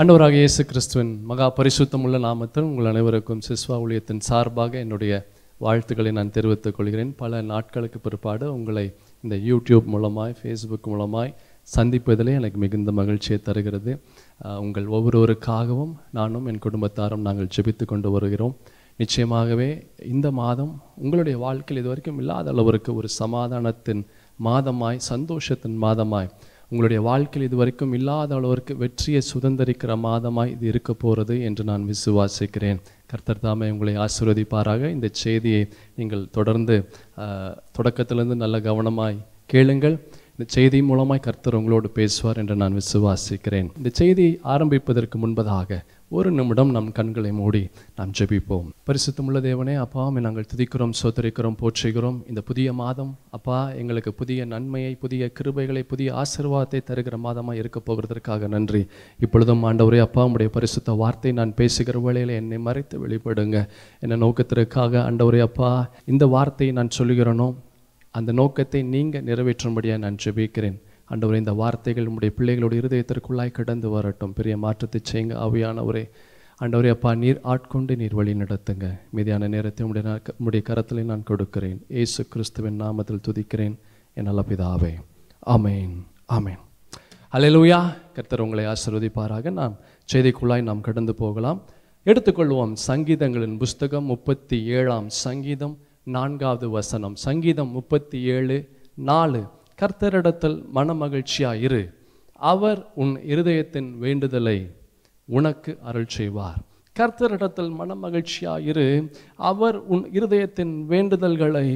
அன்னவராக இயேசு கிறிஸ்துவின் மகா பரிசுத்தமுள்ள நாமத்தில் உங்கள் அனைவருக்கும் சிஸ்வா ஊழியத்தின் சார்பாக என்னுடைய வாழ்த்துக்களை நான் தெரிவித்துக் கொள்கிறேன். பல நாட்களுக்கு பிற்பாடு உங்களை இந்த யூடியூப் மூலமாய் ஃபேஸ்புக் மூலமாய் சந்திப்பதிலே எனக்கு மிகுந்த மகிழ்ச்சியை தருகிறது. உங்கள் ஒவ்வொருவருக்காகவும் நானும் என் குடும்பத்தாரும் நாங்கள் ஜெபித்து கொண்டு வருகிறோம். நிச்சயமாகவே இந்த மாதம் உங்களுடைய வாழ்க்கையில் இதுவரைக்கும் இல்லாத அளவிற்கு ஒரு சமாதானத்தின் மாதமாய் சந்தோஷத்தின் மாதமாய் உங்களுடைய வாழ்க்கையில் இதுவரைக்கும் இல்லாத அளவிற்கு வெற்றியை சுதந்திரிக்கிற மாதமாக இது இருக்க போகிறது என்று நான் விசுவாசிக்கிறேன். கர்த்தர் தாமே உங்களை ஆசீர்வதிப்பாராக. இந்த செய்தியை நீங்கள் தொடர்ந்து தொடக்கத்திலிருந்து நல்ல கவனமாய் கேளுங்கள். இந்த செய்தி மூலமாய் கர்த்தர் உங்களோடு பேசுவார் என்று நான் விசுவாசிக்கிறேன். இந்த செய்தியை ஆரம்பிப்பதற்கு முன்பதாக ஒரு நிமிடம் நம் கண்களை மூடி நாம் ஜெபிப்போம். பரிசுத்தமுள்ள தேவனே அப்பா நாங்கள் துதிக்கிறோம் சோதரிக்கிறோம் போற்றுகிறோம். இந்த புதிய மாதம் அப்பா எங்களுக்கு புதிய நன்மையை புதிய கிருபைகளை புதிய ஆசீர்வாதத்தை தருகிற மாதமாக இருக்க போகிறதற்காக நன்றி. இப்பொழுதும் ஆண்டவரே அப்பா உடைய பரிசுத்த வார்த்தை நான் பேசுகிற வேளையில் என்னை மறைத்து வெளிப்படுங்க. என்ன நோக்கத்திற்காக ஆண்டவரே அப்பா இந்த வார்த்தையை நான் சொல்லுகிறேனோ அந்த நோக்கத்தை நீங்கள் நிறைவேற்றும்படியாக நான் ஜெபிக்கிறேன். அண்டவரே இந்த வார்த்தைகள் உம்முடைய பிள்ளைகளோட இருதயத்திற்குள்ளாய் கடந்து வரட்டும். பெரிய மாற்றத்தை செய்யுங்க ஆவியானவரே. அண்டவரே அப்பா நீர் ஆட்கொண்டு நீர் வழி நடத்துங்க. மீதியான நேரத்தை உடைய நா- கரத்தில் நான் கொடுக்கிறேன். ஏசு கிறிஸ்துவின் நாமத்தில் துதிக்கிறேன். என் நல்ல பிதாவே. அமேன் அமேன் அலையலூயா கர்த்தர் உங்களை ஆசீர்வதிப்பாராக. நாம் செய்திக்குள்ளாய் நாம் கடந்து போகலாம். எடுத்துக்கொள்வோம் சங்கீதங்களின் புஸ்தகம் முப்பத்தி ஏழாம் சங்கீதம் நான்காவது வசனம். சங்கீதம் முப்பத்தி ஏழு நாலு. கர்த்தரிடத்தில் மனமகிழ்ச்சியாக இரு அவர் உன் இருதயத்தின் வேண்டுதலை உனக்கு அருள் செய்வார் கர்த்தரிடத்தில் மனமகிழ்ச்சியாக இரு அவர் உன் இருதயத்தின் வேண்டுதல்களை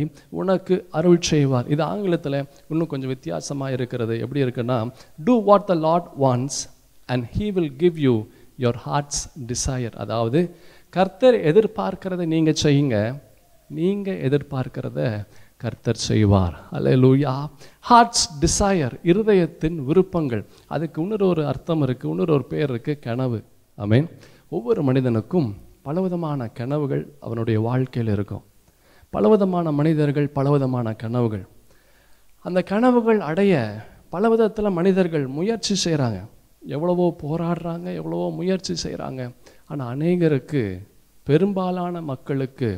உனக்கு அருள் செய்வார் இது ஆங்கிலத்தில் இன்னும் கொஞ்சம் வித்தியாசமாக இருக்கிறது. எப்படி இருக்குன்னா do what the Lord wants and he will give you your heart's desire அதாவது கர்த்தர் எதிர்பார்க்கிறதை நீங்கள் செய்யுங்க. நீங்கள் எதிர்பார்க்கிறத கர்த்தர் செய்வார். அல்லேலூயா ஹார்ட்ஸ் டிசையர் இருதயத்தின் விருப்பங்கள். அதுக்கு இன்னொரு ஒரு அர்த்தம் இருக்குது இன்னொரு ஒரு பேர் இருக்குது கனவு. ஆமென். ஒவ்வொரு மனிதனுக்கும் பலவிதமான கனவுகள் அவனுடைய வாழ்க்கையில் இருக்கும். பலவிதமான மனிதர்கள் பலவிதமான கனவுகள். அந்த கனவுகள் அடைய பல விதத்தில் மனிதர்கள் முயற்சி செய்கிறாங்க எவ்வளவோ போராடுறாங்க எவ்வளவோ முயற்சி செய்கிறாங்க ஆனால் அநேகருக்கு பெரும்பாலான மக்களுக்கு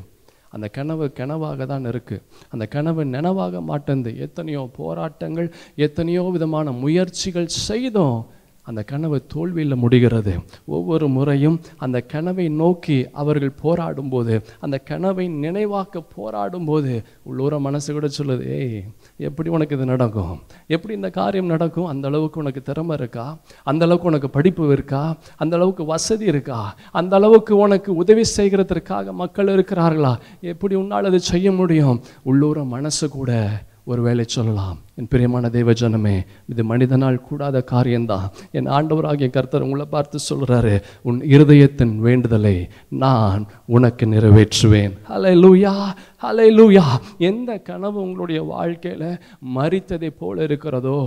அந்த கனவு கனவாக தான் இருக்குது அந்த கனவு நினைவாக மாட்டேந்து எத்தனையோ போராட்டங்கள் எத்தனையோ விதமான முயற்சிகள் செய்தோம். அந்த கனவு தோல்வியில் முடிகிறது. ஒவ்வொரு முறையும் அந்த கனவை நோக்கி அவர்கள் போராடும்போது அந்த கனவை நினைவாக்க போராடும்போது உள்ளூர மனசு கூட சொல்லுது ஏய் எப்படி உனக்கு இது நடக்கும்? எப்படி இந்த காரியம் நடக்கும்? அந்த அளவுக்கு உனக்கு திறமை இருக்கா? அந்த அளவுக்கு உனக்கு படிப்பு இருக்கா? அந்த அளவுக்கு வசதி இருக்கா? அந்த அளவுக்கு உனக்கு உதவி செய்கிறதற்காக மக்கள் இருக்கிறார்களா? எப்படி உன்னால் அதை செய்ய முடியும்? உள்ளூர மனசு கூட ஒருவேளை சொல்லலாம். என் பிரியமான தேவ ஜனமே இது மனிதனால் கூடாத காரியம்தான் என் ஆண்டவராகிய கர்த்தர் உங்களை பார்த்து சொல்கிறாரு உன் இருதயத்தின் வேண்டுதலை நான் உனக்கு நிறைவேற்றுவேன். ஹலை லூயா ஹலை லூயா எந்த கனவு உங்களுடைய வாழ்க்கையில் மறித்ததை போல இருக்கிறதோ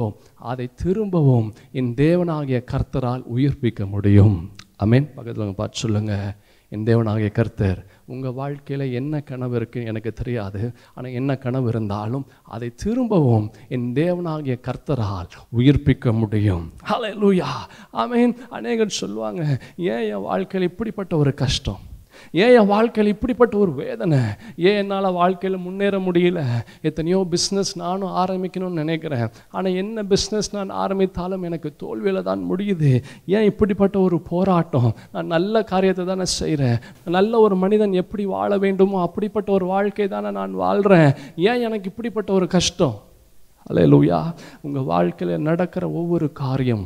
அதை திரும்பவும் என் தேவனாகிய கர்த்தரால் உயிர்ப்பிக்க முடியும். அமேன் பக்கத்தில் பார்த்து சொல்லுங்கள் என் தேவனாகிய கர்த்தர் உங்கள் வாழ்க்கையில் என்ன கனவு இருக்குன்னு எனக்கு தெரியாது. ஆனால் என்ன கனவு இருந்தாலும் அதை திரும்பவும் என் தேவனாகிய கர்த்தரால் உயிர்ப்பிக்க முடியும். ஹalleluya ஆமென் அநேகர் சொல்லுவாங்க ஏன் என் வாழ்க்கையில் இப்படிப்பட்ட ஒரு கஷ்டம்? ஏன் என் வாழ்க்கையில் இப்படிப்பட்ட ஒரு வேதனை? ஏன் என்னால் வாழ்க்கையில் முன்னேற முடியல? எத்தனையோ பிஸ்னஸ் நானும் ஆரம்பிக்கணும்னு நினைக்கிறேன். ஆனால் என்ன பிஸ்னஸ் நான் ஆரம்பித்தாலும் எனக்கு தோல்வியில் தான் முடியுது. ஏன் இப்படிப்பட்ட ஒரு போராட்டம்? நான் நல்ல காரியத்தை தானே செய்கிறேன் நல்ல ஒரு மனிதன் எப்படி வாழ வேண்டுமோ அப்படிப்பட்ட ஒரு வாழ்க்கை தானே நான் வாழ்கிறேன் ஏன் எனக்கு இப்படிப்பட்ட ஒரு கஷ்டம்? அலையலூயா உங்கள் வாழ்க்கையில் நடக்கிற ஒவ்வொரு காரியம்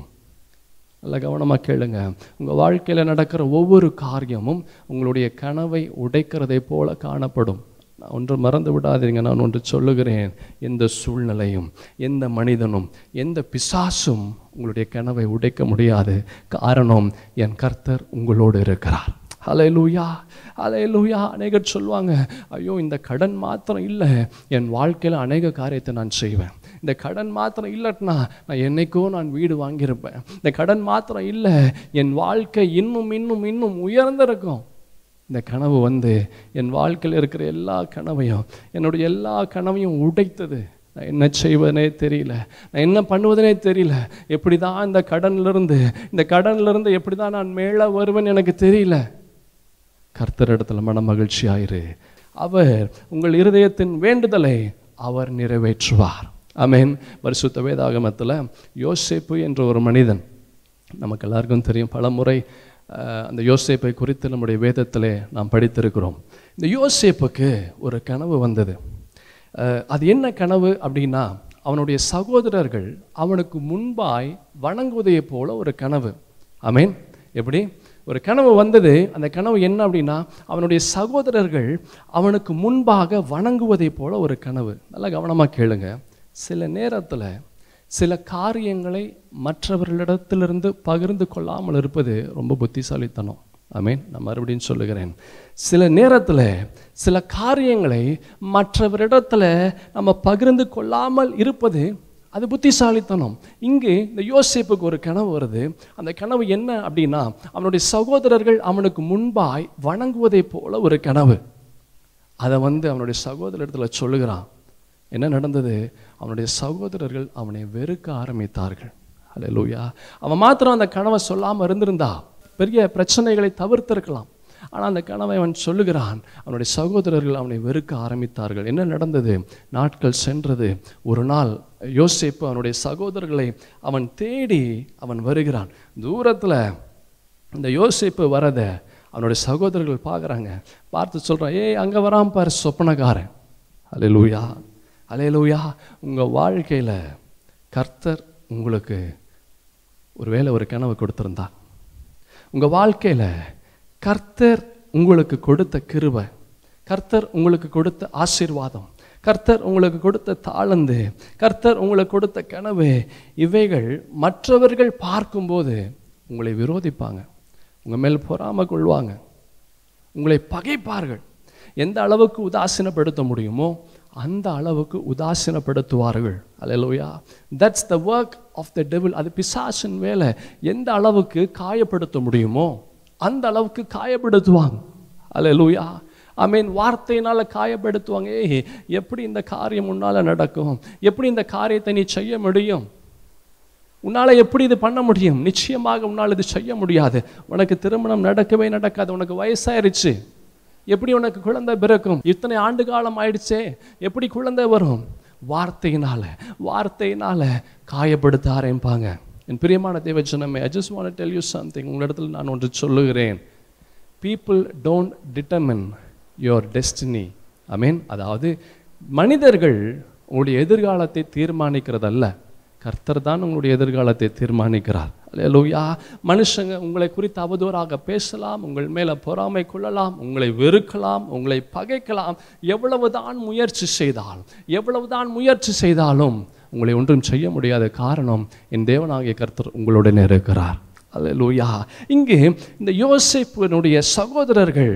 நல்ல கவனமாக கேளுங்க. உங்கள் வாழ்க்கையில் நடக்கிற ஒவ்வொரு காரியமும் உங்களுடைய கனவை உடைக்கிறதை போல காணப்படும். நான் ஒன்று மறந்து விடாதீங்க நான் ஒன்று சொல்லுகிறேன். எந்த சூழ்நிலையும் எந்த மனிதனும் எந்த பிசாசும் உங்களுடைய கனவை உடைக்க முடியாது. காரணம் என் கர்த்தர் உங்களோடு இருக்கிறார். ஹalleluya லூயா அநேகர் சொல்லுவாங்க ஐயோ இந்த கடன் மாத்திரம் இல்லை. என் வாழ்க்கையில் அநேக காரியத்தை நான் செய்வேன். இந்த கடன் மாத்திரம் இல்லைன்னா நான் என்னைக்கோ நான் வீடு வாங்கியிருப்பேன். இந்த கடன் மாத்திரம் இல்லை என் வாழ்க்கை இன்னும் இன்னும் இன்னும் உயர்ந்திருக்கும். இந்த கனவு வந்து என் வாழ்க்கையில் இருக்கிற எல்லா கனவையும் என்னுடைய எல்லா கனவையும் உடைத்தது. நான் என்ன செய்வதனே தெரியல. நான் என்ன பண்ணுவதனே தெரியல. எப்படி தான் இந்த கடன்லேருந்து இந்த கடன்லேருந்து எப்படி தான் நான் மேலே வருவேன் எனக்கு தெரியல. கர்த்தரிடத்தில் மன மகிழ்ச்சி ஆயிரு அவர் உங்கள் இருதயத்தின் வேண்டுதலை அவர் நிறைவேற்றுவார். ஆமென். பரிசுத்த வேதாகமத்தில் யோசேப்பு என்ற ஒரு மனிதன் நமக்கு எல்லாருக்கும் தெரியும் பல முறை அந்த யோசேப்பை குறித்து நம்முடைய வேதத்திலே நாம் படித்திருக்கிறோம். இந்த யோசேப்புக்கு ஒரு கனவு வந்தது. அது என்ன கனவு அப்படின்னா அவனுடைய சகோதரர்கள் அவனுக்கு முன்பாய் வணங்குவதைப் போல ஒரு கனவு. அமேன் எப்படி? ஒரு கனவு வந்தது. அந்த கனவு என்ன அப்படின்னா அவனுடைய சகோதரர்கள் அவனுக்கு முன்பாக வணங்குவதைப் போல ஒரு கனவு. நல்லா கவனமாக கேளுங்கள் சில நேரத்தில் சில காரியங்களை மற்றவர்களிடத்திலிருந்து பகிர்ந்து கொள்ளாமல் இருப்பது ரொம்ப புத்திசாலித்தனம். ஆமென். நான் மறுபடியும் சொல்லுகிறேன். சில நேரத்தில் சில காரியங்களை மற்றவரிடத்தில் நம்ம பகிர்ந்து கொள்ளாமல் இருப்பது அது புத்திசாலித்தனம். இங்கு இந்த யோசிப்புக்கு ஒரு கனவு வருது. அந்த கனவு என்ன அப்படின்னா அவனுடைய சகோதரர்கள் அவனுக்கு முன்பாய் வணங்குவதைப் போல ஒரு கனவு. அதை வந்து அவனுடைய சகோதரத்தில் சொல்லுகிறான். என்ன நடந்தது? அவனுடைய சகோதரர்கள் அவனை வெறுக்க ஆரம்பித்தார்கள். அல்லேலூயா அவன் மாத்திரம் அந்த கனவை சொல்லாமல் இருந்திருந்தா பெரிய பிரச்சனைகளை தவிர்த்திருக்கலாம். ஆனால் அந்த கனவை அவன் சொல்லுகிறான். அவனுடைய சகோதரர்கள் அவனை வெறுக்க ஆரம்பித்தார்கள். என்ன நடந்தது? நாட்கள் சென்றது. ஒரு நாள் யோசிப்பு அவனுடைய சகோதரர்களை அவன் தேடி அவன் வருகிறான். தூரத்தில் இந்த யோசிப்பு வரதை அவனுடைய சகோதரர்கள் பார்க்குறாங்க. பார்த்து சொல்கிறான் ஏய் அங்கே வரான் பாரு சொப்பனக்காரன். லூயா அலையலூயா. உங்கள் வாழ்க்கையில் கர்த்தர் உங்களுக்கு ஒருவேளை ஒரு கனவு கொடுத்துருந்தா. உங்கள் வாழ்க்கையில் கர்த்தர் உங்களுக்கு கொடுத்த கிருபை கர்த்தர் உங்களுக்கு கொடுத்த ஆசீர்வாதம் கர்த்தர் உங்களுக்கு கொடுத்த தாளந்து கர்த்தர் உங்களுக்கு கொடுத்த கனவு இவைகள் மற்றவர்கள் பார்க்கும்போது உங்களை விரோதிப்பாங்க. உங்கள் மேல் பொறாமல் கொள்வாங்க. உங்களை பகைப்பார்கள். எந்த அளவுக்கு உதாசீனப்படுத்த முடியுமோ அந்த அளவுக்கு உதாசீனப்படுத்துவார்கள். Hallelujah that's the work of the devil அது பிசாசின் வேலை. எந்த அளவுக்கு காயப்படுத்த முடியுமோ அந்த அளவுக்கு காயப்படுத்துவாங்க அலையலோயா ஐ மீன் வார்த்தையினால் காயப்படுத்துவாங்க. ஏய் எப்படி இந்த காரியம் உன்னால் நடக்கும்? எப்படி இந்த காரியத்தை நீ செய்ய முடியும்? உன்னால் எப்படி இது பண்ண முடியும்? நிச்சயமாக உன்னால் இது செய்ய முடியாது. உனக்கு திருமணம் நடக்கவே நடக்காது. உனக்கு வயசாயிருச்சு. எப்படி உனக்கு குழந்தை பிறக்கும்? இத்தனை ஆண்டு காலம் ஆயிடுச்சே. எப்படி குழந்தை வரும்? வார்த்தையினால வார்த்தையினால காயப்படுத்த ஆரம்பிப்பாங்க என் பிரியமான தேவச்சனமே I just want tell you something உங்களிடத்தில் நான் ஒன்று சொல்லுகிறேன். People don't determine your destiny I mean அதாவது மனிதர்கள் உங்களுடைய எதிர்காலத்தை தீர்மானிக்கிறதல்ல. கர்த்தர் தான் உங்களுடைய எதிர்காலத்தை தீர்மானிக்கிறார். லோயா மனுஷங்க உங்களை குறித்து அவதூறாக பேசலாம் உங்கள் மேலே பொறாமை கொள்ளலாம் உங்களை வெறுக்கலாம் உங்களை பகைக்கலாம். எவ்வளவுதான் முயற்சி செய்தாலும் எவ்வளவுதான் முயற்சி செய்தாலும் உங்களை ஒன்றும் செய்ய முடியாத காரணம் என் தேவனாகிய கர்த்தர் உங்களுடன் இருக்கிறார். அல்லேலூயா இங்கே இந்த யோசிப்பினுடைய சகோதரர்கள்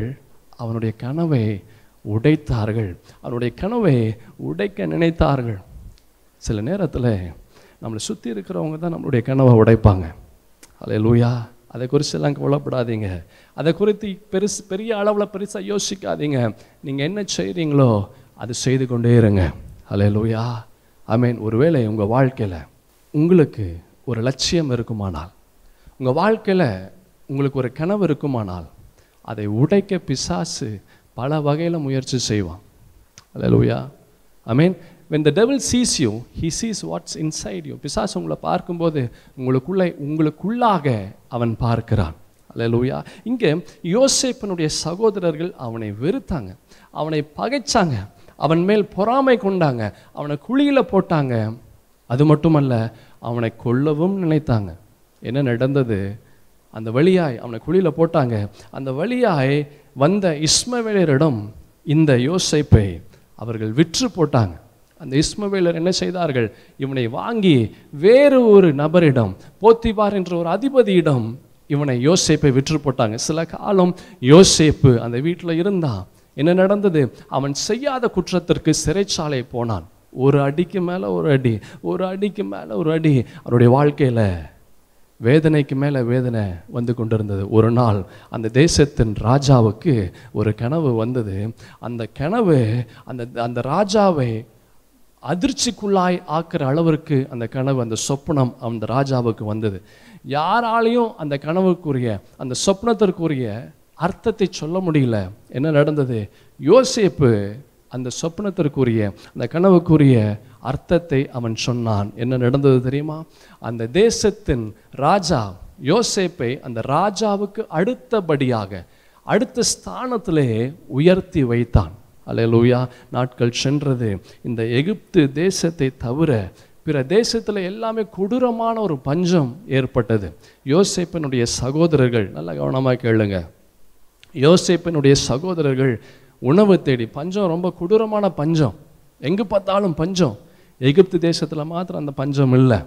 அவனுடைய கனவை உடைத்தார்கள். அவனுடைய கனவை உடைக்க நினைத்தார்கள். சில நேரத்தில் நம்மளை சுற்றி இருக்கிறவங்க தான் நம்மளுடைய கனவை உடைப்பாங்க. அல்லேலூயா அதை குறித்து எல்லாம் கவலைப்படாதீங்க. அதை குறித்து பெருசு பெரிய அளவில் பெருசாக யோசிக்காதீங்க. நீங்கள் என்ன செய்கிறீங்களோ அது செய்து கொண்டே இருங்க. அல்லேலூயா ஐ மீன் ஒருவேளை உங்கள் வாழ்க்கையில் உங்களுக்கு ஒரு லட்சியம் இருக்குமானால் உங்கள் வாழ்க்கையில் உங்களுக்கு ஒரு கனவு இருக்குமானால் அதை உடைக்க பிசாசு பல வகையில் முயற்சி செய்வான். Hallelujah I mean when the devil sees you he sees what's inside you பிசாஸ் உங்களை பார்க்கும்போது உங்களுக்குள்ளே உங்களுக்குள்ளாக அவன் பார்க்கிறான். அல்ல லூயா இங்கே யோசேப்பனுடைய சகோதரர்கள் அவனை வெறுத்தாங்க. அவனை பகைச்சாங்க. அவன் மேல் பொறாமை கொண்டாங்க. அவனை குழியில் போட்டாங்க. அது மட்டுமல்ல அவனை கொல்லவும் நினைத்தாங்க. என்ன நடந்தது? அந்த வழியாய் அவனை குழியில் போட்டாங்க. அந்த வழியாய் வந்த இஸ்மவேலரிடம் இந்த யோசைப்பை அவர்கள் விற்று போட்டாங்க. அந்த இஸ்மவேலர் என்ன செய்தார்கள்? இவனை வாங்கி வேறு ஒரு நபரிடம் போத்திபார் என்ற ஒரு அதிபதியிடம் இவனை யோசேப்பை விற்று போட்டாங்க. சில காலம் யோசேப்பு அந்த வீட்டில் இருந்தான் என்ன நடந்தது? அவன் செய்யாத குற்றத்திற்கு சிறைச்சாலை போனான். ஒரு அடிக்கு மேலே ஒரு அடி ஒரு அடிக்கு மேலே ஒரு அடி. அவருடைய வாழ்க்கையில் வேதனைக்கு மேலே வேதனை வந்து கொண்டிருந்தது. ஒரு நாள் அந்த தேசத்தின் ராஜாவுக்கு ஒரு கனவு வந்தது. அந்த கனவு அந்த அந்த ராஜாவை அதிர்ச்சிக்குள்ளாய் ஆக்கிற அளவிற்கு அந்த கனவு அந்த சொப்பனம் அந்த ராஜாவுக்கு வந்தது. யாராலையும் அந்த கனவுக்குரிய அந்த சொப்னத்திற்குரிய அர்த்தத்தை சொல்ல முடியல. என்ன நடந்தது? யோசேப்பு அந்த சொப்னத்திற்குரிய அந்த கனவுக்குரிய அர்த்தத்தை அவன் சொன்னான். என்ன நடந்தது தெரியுமா? அந்த தேசத்தின் ராஜா யோசேப்பை அந்த ராஜாவுக்கு அடுத்தபடியாக அடுத்த ஸ்தானத்திலே உயர்த்தி வைத்தான். அலையலூயா நாட்கள் சென்றது. இந்த எகிப்து தேசத்தை தவிர பிற தேசத்தில் எல்லாமே கொடூரமான ஒரு பஞ்சம் ஏற்பட்டது. யோசேப்பனுடைய சகோதரர்கள் நல்லா கவனமாக கேளுங்க. யோசேப்பனுடைய சகோதரர்கள் உணவு தேடி பஞ்சம் ரொம்ப கொடூரமான பஞ்சம். எங்கே பார்த்தாலும் பஞ்சம். எகிப்து தேசத்தில் மாத்திரம் அந்த பஞ்சம் இல்லை.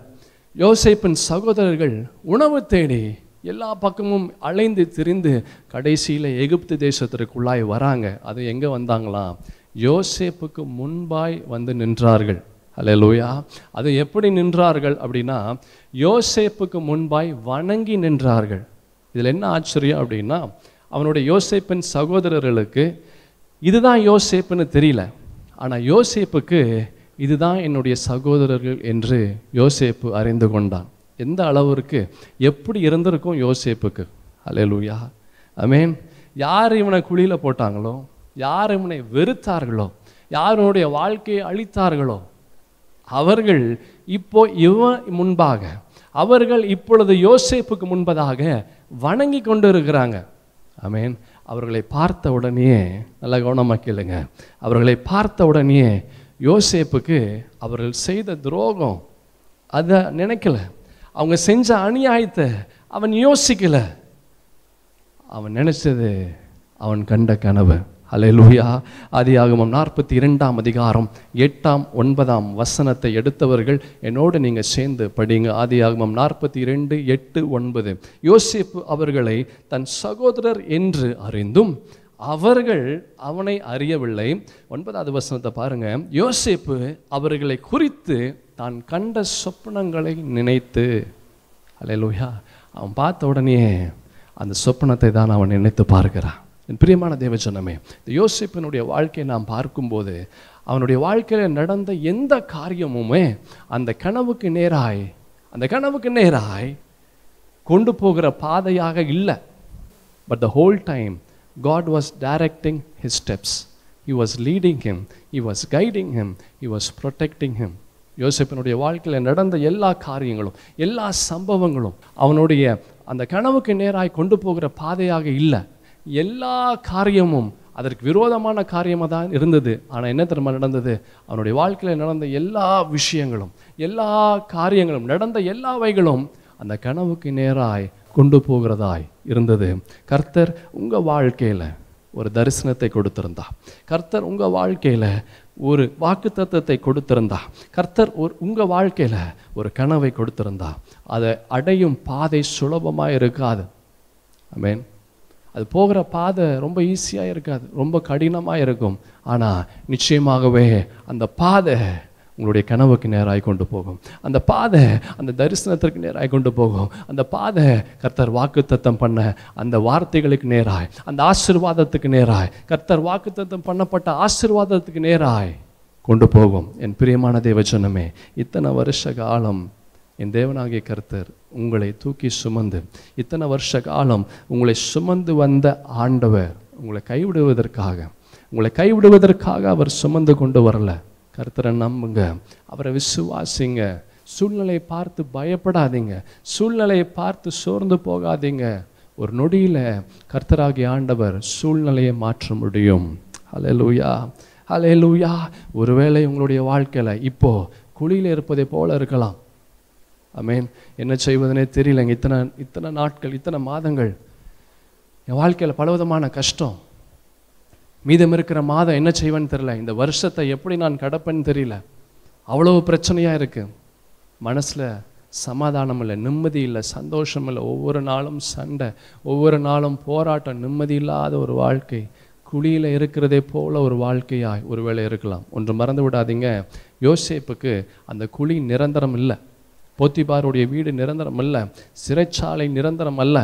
யோசிப்பின் சகோதரர்கள் உணவு தேடி எல்லா பக்கமும் அலைந்து திரிந்து கடைசியில் எகிப்து தேசத்திற்குள்ளாய் வராங்க. அது எங்கே வந்தாங்களாம் யோசேப்புக்கு முன்பாய் வந்து நின்றார்கள். அல்ல லோயா அது எப்படி நின்றார்கள் அப்படின்னா யோசேப்புக்கு முன்பாய் வணங்கி நின்றார்கள். இதில் என்ன ஆச்சரியம் அப்படின்னா அவனுடைய யோசேப்பின் சகோதரர்களுக்கு இதுதான் யோசேப்புன்னு தெரியல. ஆனால் யோசேப்புக்கு இதுதான் என்னுடைய சகோதரர்கள் என்று யோசேப்பு அறிந்து கொண்டான். எந்த அளவிற்கு எப்படி இருந்திருக்கும் யோசேப்புக்கு? அலையலூயா அமேன் யார் இவனை குழியில் போட்டாங்களோ? யார் இவனை வெறுத்தார்களோ? யாருடைய வாழ்க்கையை அழித்தார்களோ? அவர்கள் இப்போ இவன் முன்பாக அவர்கள் இப்பொழுது யோசேப்புக்கு முன்பதாக வணங்கி கொண்டு இருக்கிறாங்க ஐமீன் அவர்களை பார்த்த உடனேயே நல்ல கவனமாக கேளுங்க. அவர்களை பார்த்த உடனேயே யோசேப்புக்கு அவர்கள் செய்த துரோகம் அதை நினைக்கல. அவங்க செஞ்ச அநியாயத்தை அவன் யோசிக்கல. அவன் நினைச்சது அவன் கண்ட கனவு. அல்லேலூயா ஆதியாகமம் நாற்பத்தி இரண்டாம் அதிகாரம் எட்டாம் ஒன்பதாம் வசனத்தை எடுத்தவர்கள் என்னோடு நீங்கள் சேர்ந்து படிங்க. ஆதியாகமம் நாற்பத்தி இரண்டு எட்டு ஒன்பது. யோசிப்பு அவர்களை தன் சகோதரர் என்று அறிந்தும் அவர்கள் அவனை அறியவில்லை. ஒன்பதாவது வசனத்தை பாருங்க. யோசிப்பு அவர்களை குறித்து தான் கண்ட சொப்பனங்களை நினைத்து அல்லேலூயா அவன் பார்த்த உடனே அந்த சொப்பனத்தை தான் அவன் நினைத்து பார்க்கிறான். என் பிரியமான தேவச்சனமே இந்த யோசிப்பினுடைய வாழ்க்கையை நாம் பார்க்கும்போது அவனுடைய வாழ்க்கையில் நடந்த எந்த காரியமுமே அந்த கனவுக்கு நேராய் அந்த கனவுக்கு நேராய் கொண்டு போகிற பாதையாக இல்லை. But the whole time God was directing his steps He was leading him He was guiding him He was protecting him யோசிப்பினுடைய வாழ்க்கையில் நடந்த எல்லா காரியங்களும் எல்லா சம்பவங்களும் அவனுடைய அந்த கனவுக்கு நேராய் கொண்டு போகிற பாதையாக இல்லை. எல்லா காரியமும் அதற்கு விரோதமான காரியமாக தான் இருந்தது. ஆனால் என்ன திரும்ப நடந்தது? அவனுடைய வாழ்க்கையில் நடந்த எல்லா விஷயங்களும் எல்லா காரியங்களும் நடந்த எல்லாவைகளும் அந்த கனவுக்கு நேராய் கொண்டு போகிறதாய் இருந்தது. கர்த்தர் உங்கள் வாழ்க்கையில் ஒரு தரிசனத்தை கொடுத்திருந்தா. கர்த்தர் உங்கள் வாழ்க்கையில் ஒரு வாக்கு தத்துவத்தை கொடுத்திருந்தா. கர்த்தர் ஒரு உங்கள் வாழ்க்கையில் ஒரு கனவை கொடுத்திருந்தா. அதை அடையும் பாதை சுலபமாக இருக்காது. மீன் அது போகிற பாதை ரொம்ப ஈஸியாக இருக்காது. ரொம்ப கடினமாக இருக்கும். ஆனால் நிச்சயமாகவே அந்த பாதை உங்களுடைய கனவுக்கு நேராக கொண்டு போகும். அந்த பாதை அந்த தரிசனத்திற்கு நேராக கொண்டு போகும். அந்த பாதை கர்த்தர் வாக்குத்தத்தம் பண்ண அந்த வார்த்தைகளுக்கு நேராய். அந்த ஆசிர்வாதத்துக்கு நேராய். கர்த்தர் வாக்குத்தத்தம் பண்ணப்பட்ட ஆசிர்வாதத்துக்கு நேராய் கொண்டு போகும். என் பிரியமான தேவச்சனமே இத்தனை வருஷ காலம் என் தேவனாகிய கர்த்தர் உங்களை தூக்கி சுமந்து இத்தனை வருஷ காலம் உங்களை சுமந்து வந்த ஆண்டவர் உங்களை கைவிடுவதற்காக உங்களை கைவிடுவதற்காக அவர் சுமந்து கொண்டு வரலை. கர்த்தரை நம்புங்க. அவரை விசுவாசிங்க. சூழ்நிலையை பார்த்து பயப்படாதீங்க. சூழ்நிலையை பார்த்து சோர்ந்து போகாதீங்க. ஒரு நொடியில் கர்த்தராகிய ஆண்டவர் சூழ்நிலையை மாற்ற முடியும். ஹலே லூயா ஹலே லூயா ஒருவேளை உங்களுடைய வாழ்க்கையில் இப்போ குழியில் இருப்பதை போல இருக்கலாம். அமேன் என்ன செய்வதுனே தெரியலங்க. இத்தனை இத்தனை நாட்கள் இத்தனை மாதங்கள். என் வாழ்க்கையில் பலவிதமான கஷ்டம். மீதம் இருக்கிற மாதம் என்ன செய்வேன்னு தெரில இந்த வருஷத்தை எப்படி நான் கடப்பேன்னு தெரியல. அவ்வளோ பிரச்சனையாக இருக்குது மனசில் சமாதானம் இல்லை நிம்மதி இல்லை சந்தோஷம் இல்லை. ஒவ்வொரு நாளும் சண்டை ஒவ்வொரு நாளும் போராட்டம் நிம்மதி இல்லாத ஒரு வாழ்க்கை. குழியில் இருக்கிறதே போல ஒரு வாழ்க்கையாய் ஒருவேளை இருக்கலாம். ஒன்று மறந்து விடாதீங்க. யோசேப்புக்கு அந்த குழி நிரந்தரம் இல்லை. போத்திபாருடைய வீடு நிரந்தரம் அல்ல சிறைச்சாலை நிரந்தரம் அல்ல.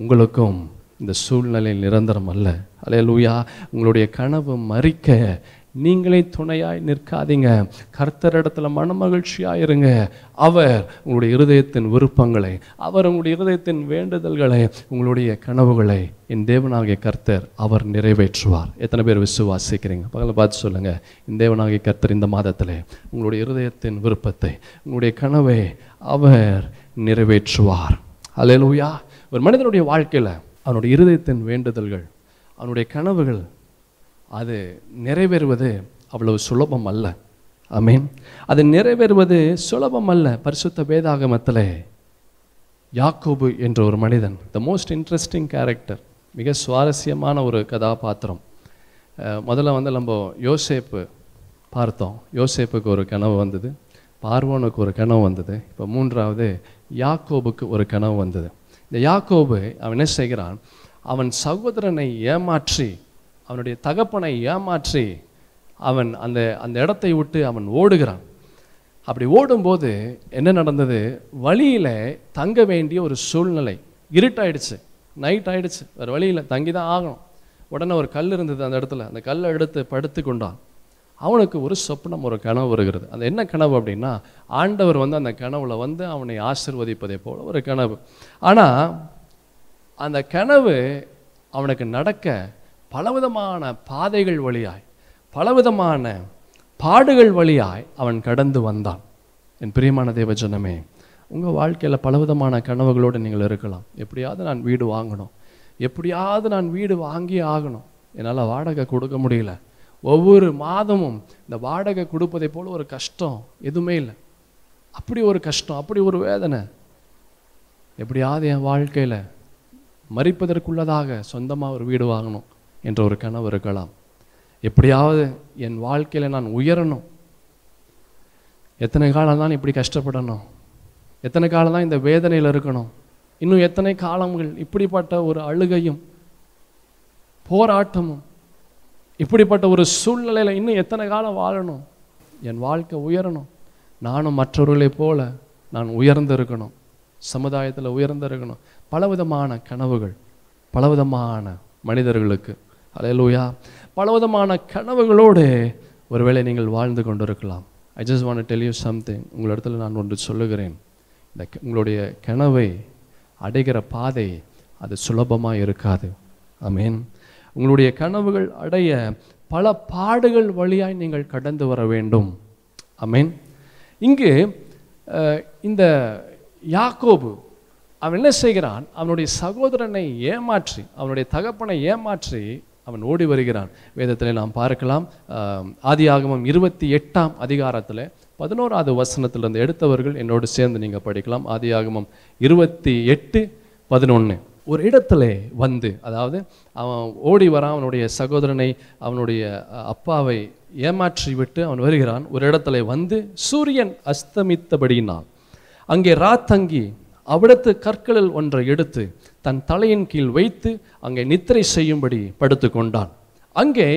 உங்களுக்கும் இந்த சூழ்நிலை நிரந்தரம் அல்ல. அலையலூயா உங்களுடைய கனவு மறிக்க நீங்களே துணையாய் நிற்காதீங்க. கர்த்தரிடத்துல மனமகிழ்ச்சியாக இருங்க அவர் உங்களுடைய இருதயத்தின் விருப்பங்களை அவர் உங்களுடைய இருதயத்தின் வேண்டுதல்களை உங்களுடைய கனவுகளை என் தேவனாகிய கர்த்தர் அவர் நிறைவேற்றுவார். எத்தனை பேர் விசுவாசிக்கிறீங்க? பகல பார்த்து சொல்லுங்க. இந்த தேவனாகிய கர்த்தர் இந்த மாதத்தில் உங்களுடைய இருதயத்தின் விருப்பத்தை உங்களுடைய கனவை அவர் நிறைவேற்றுவார். அலையலூயா ஒரு மனிதனுடைய வாழ்க்கையில் அவனுடைய இருதயத்தின் வேண்டுதல்கள் அவனுடைய கனவுகள் அது நிறைவேறுவது அவ்வளவு சுலபம் அல்ல. ஆமீன். அது நிறைவேறுவது சுலபம் அல்ல. பரிசுத்த வேதாகமத்தில் யாக்கோபு என்ற ஒரு மனிதன் த மோஸ்ட் இன்ட்ரெஸ்டிங் கேரக்டர் மிக சுவாரஸ்யமான ஒரு கதாபாத்திரம். முதல்ல வந்து நம்ம யோசேப்பு பார்த்தோம். யோசேப்புக்கு ஒரு கனவு வந்தது. பார்வோனுக்கு ஒரு கனவு வந்தது. இப்போ மூன்றாவது யாக்கோபுக்கு ஒரு கனவு வந்தது. இந்த யாக்கோபு அவன் என்ன செய்கிறான்? அவன் சகோதரனை ஏமாற்றி அவனுடைய தகப்பனை ஏமாற்றி அவன் அந்த அந்த இடத்தை விட்டு அவன் ஓடுகிறான். அப்படி ஓடும்போது என்ன நடந்தது? வழியில் தங்க வேண்டிய ஒரு சூழ்நிலை. இருட்டாயிடுச்சு. நைட் ஆயிடுச்சு. வேறு வழியில் தங்கி தான் ஆகணும். உடனே ஒரு கல் இருந்தது அந்த இடத்துல. அந்த கல்லை எடுத்து படுத்து கொண்டான். அவனுக்கு ஒரு சொப்னம் ஒரு கனவு வருகிறது. அந்த என்ன கனவு அப்படின்னா ஆண்டவர் வந்து அந்த கனவுல வந்து அவனை ஆசிர்வதிப்பதை போல ஒரு கனவு. ஆனால் அந்த கனவு அவனுக்கு நடக்க பலவிதமான பாதைகள் வழியாய் பலவிதமான பாடுகள் வழியாய் அவன் கடந்து வந்தான். என் பிரியமான தேவஜனமே உங்கள் வாழ்க்கையில் பலவிதமான கனவுகளோடு நீங்கள் இருக்கலாம். எப்படியாவது நான் வீடு வாங்கணும். எப்படியாவது நான் வீடு வாங்கி ஆகணும். என்னால் வாடகை கொடுக்க முடியல. ஒவ்வொரு மாதமும் இந்த வாடகை கொடுப்பதை போல் ஒரு கஷ்டம் எதுவுமே இல்லை. அப்படி ஒரு கஷ்டம் அப்படி ஒரு வேதனை. எப்படியாவது என் வாழ்க்கையில் மறிப்பதற்குள்ளதாக சொந்தமாக ஒரு வீடு வாங்கணும் என்ற ஒரு கனவு இருக்கலாம். எப்படியாவது என் வாழ்க்கையில் நான் உயரணும். எத்தனை காலம் தான் இப்படி கஷ்டப்படணும்? எத்தனை காலம் தான் இந்த வேதனையில் இருக்கணும்? இன்னும் எத்தனை காலங்கள் இப்படிப்பட்ட ஒரு அழுகையும் போராட்டமும் இப்படிப்பட்ட ஒரு சூழ்நிலையில் இன்னும் எத்தனை காலம் வாழணும்? என் வாழ்க்கை உயரணும். நானும் மற்றவர்களைப் போல நான் உயர்ந்திருக்கணும். சமுதாயத்தில் உயர்ந்திருக்கணும். பலவிதமான கனவுகள் பலவிதமான மனிதர்களுக்கு. அலையலூயா பலவிதமான கனவுகளோடு ஒருவேளை நீங்கள் வாழ்ந்து கொண்டிருக்கலாம். I just want tell you something உங்களிடத்துல நான் ஒன்று சொல்லுகிறேன். இந்த க- உங்களுடைய கனவை அடைகிற பாதை அது சுலபமாக இருக்காது. ஐ மீன் உங்களுடைய கனவுகள் அடைய பல பாடுகள் வழியாய் நீங்கள் கடந்து வர வேண்டும். ஆமென் இங்கு இந்த யாக்கோபு அவன் என்ன செய்கிறான்? அவனுடைய சகோதரனை ஏமாற்றி அவனுடைய தகப்பனை ஏமாற்றி அவன் ஓடி வருகிறான். வேதத்தில் நாம் பார்க்கலாம் ஆதி ஆதியாகமம் இருபத்தி எட்டாம் அதிகாரத்தில் பதினோராவது வசனத்திலிருந்து எடுத்தவர்கள் என்னோடு சேர்ந்து நீங்கள் படிக்கலாம். ஆதியாகமம் இருபத்தி எட்டு பதினொன்று ஒரு இடத்துல வந்து அதாவது அவன் ஓடி வரான் அவனுடைய சகோதரனை அவனுடைய அப்பாவை ஏமாற்றி விட்டு அவன் வருகிறான். ஒரு இடத்துல வந்து சூரியன் அஸ்தமித்தபடியினால் அங்கே ராத்தங்கி அவ்விடத்து கற்களில் ஒன்றை எடுத்து தன் தலையின் கீழ் வைத்து அங்கே நித்திரை செய்யும்படி படுத்து கொண்டான் அங்கே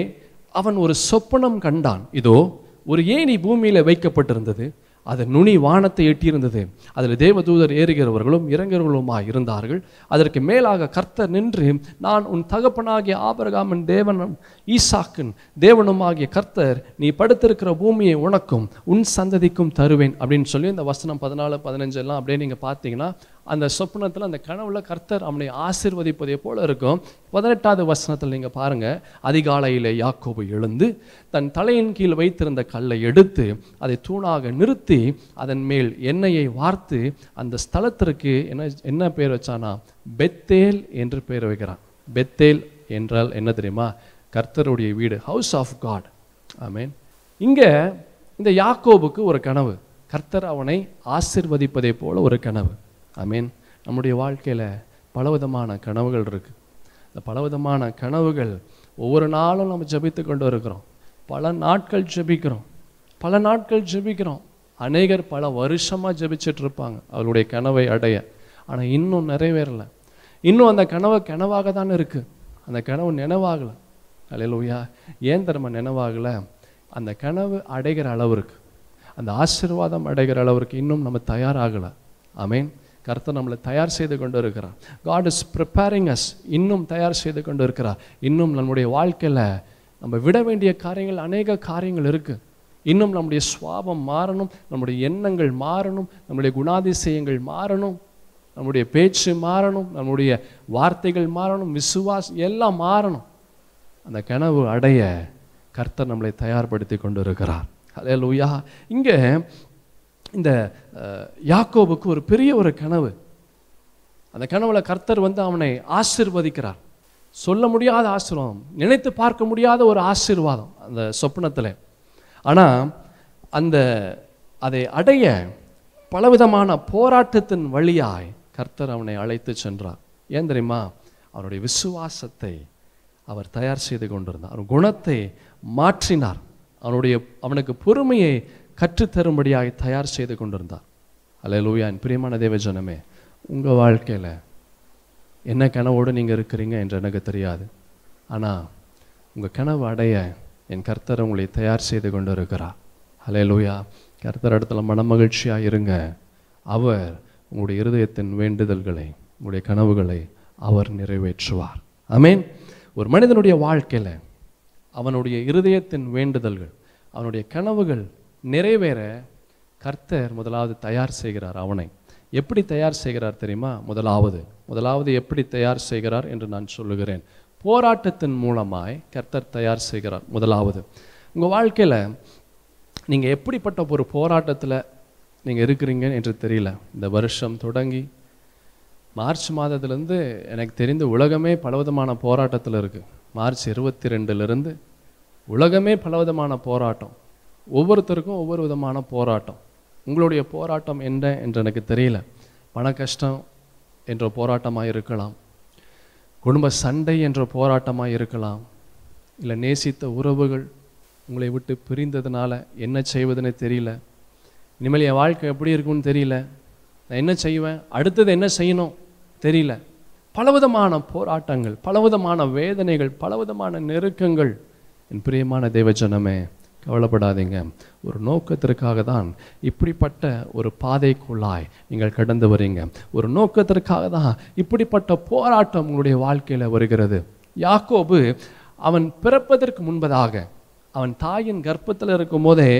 அவன் ஒரு சொப்பனம் கண்டான். இதோ ஒரு ஏணி பூமியில் வைக்கப்பட்டிருந்தது. அது நுனி வானத்தை எட்டியிருந்தது. அதில் தேவதூதர் ஏறுகிறவர்களும் இறங்குகிறவர்களுமாய் இருந்தார்கள். அதற்கு மேலாக கர்த்தர் நின்று நான் உன் தகப்பனாகிய ஆபரகாமன் தேவனும் ஈசாக்கின் தேவனுமாகிய கர்த்தர் நீ படுத்திருக்கிற பூமியை உனக்கும் உன் சந்ததிக்கும் தருவேன். அப்படின்னு சொல்லி இந்த வசனம் பதினாலு பதினஞ்சு எல்லாம் அப்படியே நீங்கள் பார்த்தீங்கன்னா அந்த சொப்னத்தில் அந்த கனவுல கர்த்தர் அவனை ஆசிர்வதிப்பதை போல இருக்கும். பதினெட்டாவது வசனத்தில் நீங்கள் பாருங்கள் அதிகாலையில் யாக்கோபு எழுந்து தன் தலையின் கீழ் வைத்திருந்த கல்லை எடுத்து அதை தூணாக நிறுத்தி அதன் மேல் எண்ணெயை வார்த்து அந்த ஸ்தலத்திற்கு என்ன என்ன பேர் வச்சானா? பெத்தேல் என்று பேர் வைக்கிறான். பெத்தேல் என்றால் என்ன தெரியுமா? கர்த்தருடைய வீடு ஹவுஸ் ஆஃப் காட் ஆமீன் இங்கே இந்த யாக்கோபுக்கு ஒரு கனவு. கர்த்தர் அவனை ஆசிர்வதிப்பதை போல ஒரு கனவு. ஐ மீன் நம்முடைய வாழ்க்கையில் பலவிதமான கனவுகள் இருக்குது இந்த பலவிதமான கனவுகள் ஒவ்வொரு நாளும் நம்ம ஜெபித்து கொண்டு இருக்கிறோம். பல நாட்கள் ஜெபிக்கிறோம். பல நாட்கள் ஜெபிக்கிறோம். அநேகர் பல வருஷமாக ஜெபிச்சிட்டு இருப்பாங்க. அவருடைய கனவை அடைய. ஆனால் இன்னும் நிறைவேறலை. இன்னும் அந்த கனவு கனவாக தானே இருக்குது அந்த கனவு நினைவாகலை. அல்லையா ஏன் தரமா நினைவாகலை? அந்த கனவு அடைகிற அளவிற்கு அந்த ஆசீர்வாதம் அடைகிற அளவிற்கு இன்னும் நம்ம தயாராகலை. மீன் கர்த்தர் நம்மளை தயார் செய்து கொண்டு இருக்கிறார் காட் இஸ் ப்ரிப்பேரிங் அஸ் இன்னும் தயார் செய்து கொண்டு இருக்கிறார் இன்னும் நம்முடைய வாழ்க்கையில் நம்ம விட வேண்டிய காரியங்கள் அநேக காரியங்கள் இருக்குது இன்னும் நம்முடைய சுவாபம் மாறணும் நம்முடைய எண்ணங்கள் மாறணும் நம்முடைய குணாதிசயங்கள் மாறணும் நம்முடைய பேச்சு மாறணும் நம்முடைய வார்த்தைகள் மாறணும் விசுவாஸ் எல்லாம் மாறணும். அந்த கனவு அடைய கர்த்தர் நம்மளை தயார்படுத்தி கொண்டு இருக்கிறார் ஹalleluya இங்கே இந்த யாக்கோபுக்கு ஒரு பெரிய ஒரு கனவு. அந்த கனவுல கர்த்தர் வந்து அவனை ஆசிர்வதிக்கிறார். சொல்ல முடியாத ஆசீர்வாதம் நினைத்து பார்க்க முடியாத ஒரு ஆசீர்வாதம் அந்த சொப்னத்தில் ஆனா அந்த அதை அடைய பலவிதமான போராட்டத்தின் வழியாய் கர்த்தர் அவனை அழைத்து சென்றார். ஏன் தெரியுமா? அவனுடைய விசுவாசத்தை அவர் தயார் செய்து கொண்டிருந்தார். அவன் குணத்தை மாற்றினார். அவனுடைய அவனுக்கு பொறுமையை கற்றுத்தரும்படியாய் தயார் செய்து கொண்டிருந்தார். அல்லேலூயா என் பிரியமான தேவஜனமே உங்கள் வாழ்க்கையில் என்ன கனவோடு நீங்கள் இருக்கிறீங்க என்று எனக்கு தெரியாது. ஆனால் உங்கள் கனவு அடைய என் கர்த்தர் உங்களை தயார் செய்து கொண்டு இருக்கிறார் லூயா கர்த்தர் இடத்துல மனமகிழ்ச்சியாக இருங்க. அவர் உங்களுடைய இருதயத்தின் வேண்டுதல்களை உங்களுடைய கனவுகளை அவர் நிறைவேற்றுவார். அமேன் ஒரு மனிதனுடைய வாழ்க்கையில அவனுடைய இருதயத்தின் வேண்டுதல்கள் அவனுடைய கனவுகள் நிறைவேற கர்த்தர் முதலாவது தயார் செய்கிறார் அவனை. எப்படி தயார் செய்கிறார் தெரியுமா? முதலாவது. முதலாவது எப்படி தயார் செய்கிறார் என்று நான் சொல்லுகிறேன். போராட்டத்தின் மூலமாய் கர்த்தர் தயார் செய்கிறார் முதலாவது. உங்கள் வாழ்க்கையில் நீங்கள் எப்படிப்பட்ட ஒரு போராட்டத்தில் நீங்கள் இருக்கிறீங்க என்று தெரியல. இந்த வருஷம் தொடங்கி மார்ச் மாதத்துலேருந்து எனக்கு தெரிந்து உலகமே பலவிதமான போராட்டத்தில் இருக்குது மார்ச் இருபத்தி ரெண்டுலேருந்து உலகமே பலவிதமான போராட்டம். ஒவ்வொருத்தருக்கும் ஒவ்வொரு விதமான போராட்டம். உங்களுடைய போராட்டம் என்ன என்று எனக்கு தெரியல. பண கஷ்டம் என்ற போராட்டமாக இருக்கலாம். குடும்ப சண்டை என்ற போராட்டமாக இருக்கலாம். இல்லை நேசித்த உறவுகள் உங்களை விட்டு பிரிந்ததுனால என்ன செய்வதுன்னு தெரியல. இனிமேல் என் வாழ்க்கை எப்படி இருக்கும்னு தெரியல. நான் என்ன செய்வேன்? அடுத்தது என்ன செய்யணும்? தெரியல. பலவிதமான போராட்டங்கள் பலவிதமான வேதனைகள் பலவிதமான நெருக்கங்கள். என் பிரியமான தேவஜனமே கவலைப்படாதீங்க. ஒரு நோக்கத்திற்காக தான் இப்படிப்பட்ட ஒரு பாதைக்குள்ளாய் நீங்கள் கடந்து வரீங்க. ஒரு நோக்கத்திற்காக தான் இப்படிப்பட்ட போராட்டம் உங்களுடைய வாழ்க்கையில் வருகிறது. யாக்கோபு அவன் பிறப்பதற்கு முன்பதாக அவன் தாயின் கர்ப்பத்தில் இருக்கும் போதே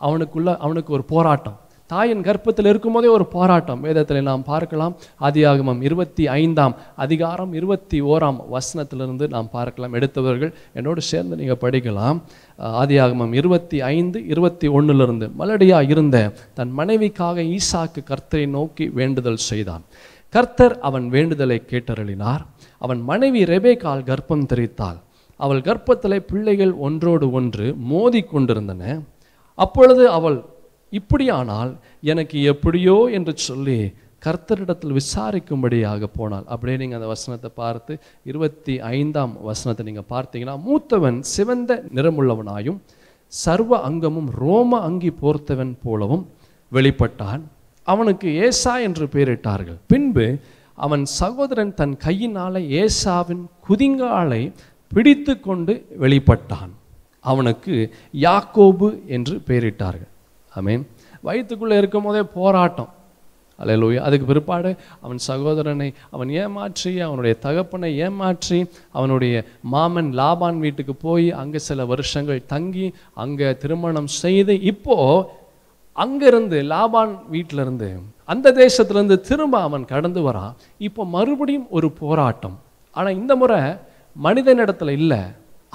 அவனுக்குள்ள அவனுக்கு ஒரு போராட்டம். தாயின் கர்ப்பத்தில் இருக்கும்போதே ஒரு போராட்டம். வேதத்தில் நாம் பார்க்கலாம். ஆதியாகமம் இருபத்தி ஐந்தாம் அதிகாரம் இருபத்தி ஓராம் வசனத்திலிருந்து நாம் பார்க்கலாம். எடுத்தவர்கள் என்னோடு சேர்ந்து நீங்கள் படிக்கலாம். ஆதியாகமம் இருபத்தி ஐந்து இருபத்தி ஒன்றுலேருந்து மலடியாக இருந்த தன் மனைவிக்காக ஈசாக்கு கர்த்தரை நோக்கி வேண்டுதல் செய்தான். கர்த்தர் அவன் வேண்டுதலை கேட்டருளினார். அவன் மனைவி ரெபேக்கால் கர்ப்பம் தெரித்தாள். அவள் கர்ப்பத்தில் பிள்ளைகள் ஒன்றோடு ஒன்று மோதி கொண்டிருந்தன அப்பொழுது அவள் இப்படியானால் எனக்கு எப்படியோ என்று சொல்லி கர்த்தரிடத்தில் விசாரிக்கும்படியாக போனால். அப்படியே நீங்கள் அந்த வசனத்தை பார்த்து இருபத்தி ஐந்தாம் வசனத்தை நீங்கள் பார்த்தீங்கன்னா மூத்தவன் சிவந்த நிறமுள்ளவனாயும் சர்வ அங்கமும் ரோம அங்கி போர்த்தவன் போலவும் வெளிப்பட்டான். அவனுக்கு ஏசா என்று பெயரிட்டார்கள். பின்பு அவன் சகோதரன் தன் கையினால ஏசாவின் குதிங்காலை பிடித்து கொண்டு வெளிப்பட்டான். அவனுக்கு யாக்கோபு என்று பெயரிட்டார்கள். மீன் வயிற்றுக்குள்ளே இருக்கும் போதே போராட்டம். அல்லேலூயா அதுக்கு பிற்பாடு அவன் சகோதரனை அவன் ஏமாற்றி அவனுடைய தகப்பனை ஏமாற்றி அவனுடைய மாமன் லாபான் வீட்டுக்கு போய் அங்கே சில வருஷங்கள் தங்கி அங்கே திருமணம் செய்து இப்போது அங்கேருந்து லாபான் வீட்டிலருந்து அந்த தேசத்துலேருந்து திரும்ப அவன் கடந்து வரான் இப்போ மறுபடியும் ஒரு போராட்டம். ஆனால் இந்த முறை மனிதனிடத்தில் இல்லை.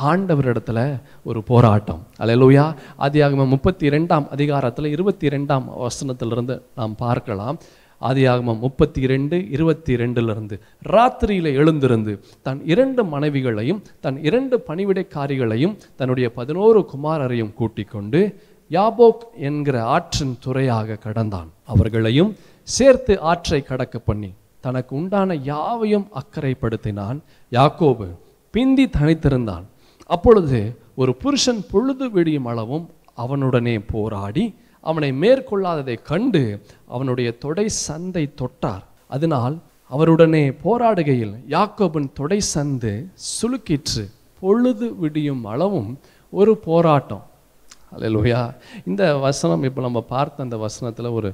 ஆண்டவரிடத்துல ஒரு போராட்டம். அலையலூயா ஆதியாகமம் முப்பத்தி ரெண்டாம் அதிகாரத்தில் இருபத்தி ரெண்டாம் வசனத்திலிருந்து நாம் பார்க்கலாம். ஆதியாகமம் முப்பத்தி ரெண்டு இருபத்தி ரெண்டுலேருந்து ராத்திரியில் எழுந்திருந்து தன் இரண்டு மனைவிகளையும் தன் இரண்டு பணிவிடைக்காரிகளையும் தன்னுடைய பதினோரு குமாரரையும் கூட்டிக் கொண்டு யாபோக் என்கிற ஆற்றின் துறையாக கடந்தான். அவர்களையும் சேர்த்து ஆற்றை கடக்க பண்ணி தனக்கு உண்டான யாவையும் அக்கறைப்படுத்தினான். யாக்கோபு பிந்தி தனித்திருந்தான். அப்பொழுது ஒரு புருஷன் பொழுது விடியும் அளவும் அவனுடனே போராடி அவனை மேற்கொள்ளாததை கண்டு அவனுடைய தொடை சந்தை தொட்டார். அதனால் அவருடனே போராடுகையில் யாக்கோபின் தொடை சந்து சுலுக்கிற்று பொழுது விடியும் அளவும் ஒரு போராட்டம். அல்லேலூயா இந்த வசனம் இப்போ நம்ம பார்த்த அந்த வசனத்தில் ஒரு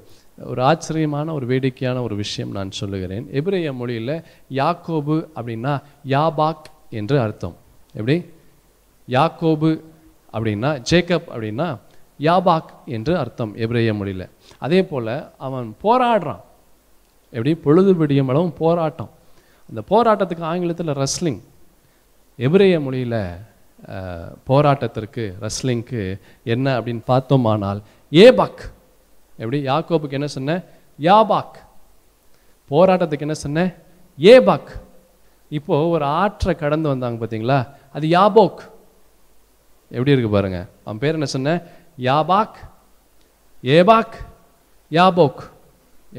ஒரு ஆச்சரியமான ஒரு வேடிக்கையான ஒரு விஷயம் நான் சொல்லுகிறேன். எபிரேய மொழியில் யாக்கோபு அப்படின்னா யாபாக் என்று அர்த்தம். எப்படி? யாக்கோபு அப்படின்னா ஜேக்கப் அப்படின்னா யாபாக் என்று அர்த்தம் எப்ரேய மொழியில். அதே போல் அவன் போராடுறான். எப்படி? பொழுது விடியும் அளவும் போராட்டம். அந்த போராட்டத்துக்கு ஆங்கிலத்தில் ரெஸ்லிங் எபிரேய மொழியில் போராட்டத்திற்கு ரெஸ்லிங்க்கு என்ன அப்படின்னு பார்த்தோமானால் ஏபாக். எப்படி? யாக்கோபுக்கு என்ன சொன்ன? யாபாக். போராட்டத்துக்கு என்ன சொன்ன? ஏபாக். இப்போது ஒரு ஆற்றை கடந்து வந்தாங்க பார்த்தீங்களா அது யாபோக். எப்படி இருக்கு பாருங்க? அவன் பேர் என்ன சொன்ன? யாபாக் ஏபாக் யாபோக்.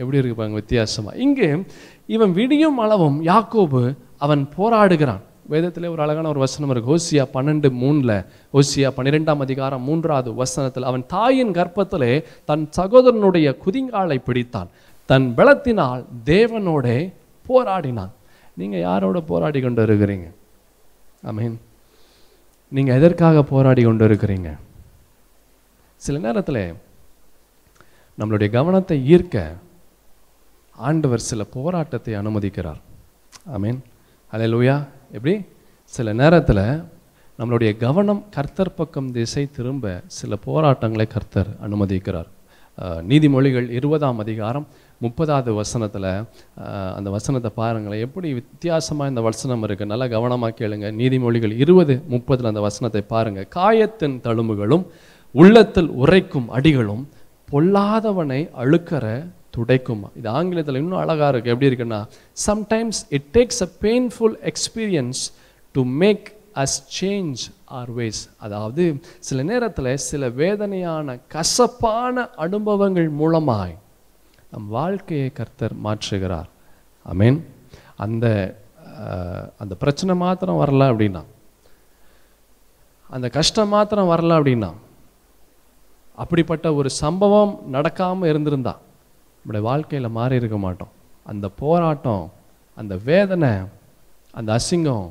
எப்படி இருக்கு பாருங்க வித்தியாசமாக இங்கு இவன் விடியும் அளவும் யாக்கோபு அவன் போராடுகிறான். வேதத்தில் ஒரு அழகான ஒரு வசனம் இருக்கு. ஓசியா பன்னெண்டு மூணில் ஓசியா பன்னிரெண்டாம் அதிகாரம் மூன்றாவது வசனத்தில் அவன் தாயின் கர்ப்பத்திலே தன் சகோதரனுடைய குதிங்காலை பிடித்தான். தன் பலத்தினால் தேவனோட போராடினான். நீங்கள் யாரோட போராடி கொண்டு இருக்கிறீங்க மீன் நீங்க எதற்காக போராடி கொண்டு இருக்கிறீங்க சில நேரத்தில் நம்மளுடைய கவனத்தை ஈர்க்க ஆண்டவர் சில போராட்டத்தை அனுமதிக்கிறார். ஐ ஆமீன். லூயா எப்படி? சில நேரத்தில் நம்மளுடைய கவனம் கர்த்தர் பக்கம் திசை திரும்ப சில போராட்டங்களை கர்த்தர் அனுமதிக்கிறார். நீதிமொழிகள் இருபதாம் அதிகாரம் முப்பதாவது வசனத்தில் அந்த வசனத்தை பாருங்களேன். எப்படி வித்தியாசமாக இந்த வசனம் இருக்குது நல்லா கவனமாக கேளுங்க. நீதிமொழிகள் இருபது முப்பதில் அந்த வசனத்தை பாருங்கள் காயத்தின் தழும்புகளும் உள்ளத்தில் உரைக்கும் அடிகளும் பொல்லாதவனை அழுக்கற துடைக்கும். இது ஆங்கிலத்தில் இன்னும் அழகாக இருக்குது எப்படி இருக்குன்னா sometimes it takes a painful experience to make us change our ways அதாவது சில நேரத்தில் சில வேதனையான கசப்பான அனுபவங்கள் மூலமாய் நம் வாழ்க்கையை கர்த்தர் மாற்றுகிறார். ஆமென் அந்த அந்த பிரச்சனை மாத்திரம் வரல அப்படின்னா அந்த கஷ்டம் மாத்திரம் வரல அப்படின்னா அப்படிப்பட்ட ஒரு சம்பவம் நடக்காமல் இருந்திருந்தா நம்முடைய வாழ்க்கையில மாறி இருக்க மாட்டோம். அந்த போராட்டம் அந்த வேதனை அந்த அசிங்கம்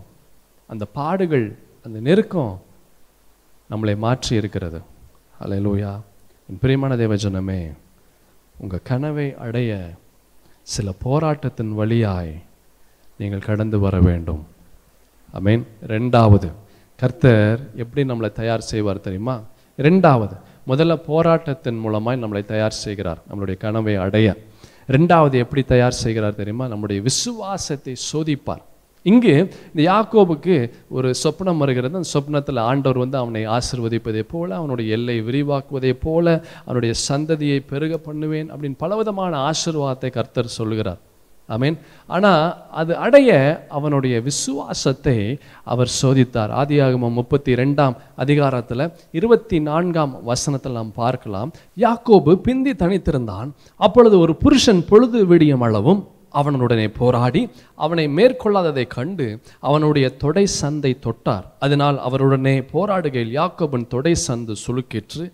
அந்த பாடுகள் அந்த நெருக்கம் நம்மளை மாற்றி இருக்கிறது. அலையலூயா என் பிரியமான தேவஜனமே உங்கள் கனவை அடைய சில போராட்டத்தின் வழியாய் நீங்கள் கடந்து வர வேண்டும். அமேன் ரெண்டாவது கர்த்தர் எப்படி நம்மளை தயார் செய்வார் தெரியுமா? ரெண்டாவது முதல்ல போராட்டத்தின் மூலமாய் நம்மளை தயார் செய்கிறார் நம்மளுடைய கனவை அடைய. ரெண்டாவது எப்படி தயார் செய்கிறார் தெரியுமா? நம்முடைய விசுவாசத்தை சோதிப்பார். இங்கு இந்த யாக்கோபுக்கு ஒரு சொப்னம் வருகிறது. அந்த சொப்னத்தில் ஆண்டவர் வந்து அவனை ஆசிர்வதிப்பதை போல அவனுடைய எல்லை விரிவாக்குவதை போல அவனுடைய சந்ததியை பெருக பண்ணுவேன் அப்படின்னு பலவிதமான ஆசிர்வாதத்தை கர்த்தர் சொல்லுகிறார். ஐமீன் ஆனால் அது அடைய அவனுடைய விசுவாசத்தை அவர் சோதித்தார். ஆதியாகமம் முப்பத்தி ரெண்டாம் அதிகாரத்தில் இருபத்தி நான்காம் வசனத்தில் நாம் பார்க்கலாம். யாக்கோபு பிந்தி தனித்திருந்தான். அப்பொழுது ஒரு புருஷன் பொழுது விடியும் அளவும் அவனுடனே போராடி அவனை மேற்கொள்ளாததை கண்டு அவனுடைய தொடை சந்தை தொட்டார். அதனால் அவருடனே போராடுகையில் யாக்கோபன் தொடை சந்து சுளுக்கிற்று.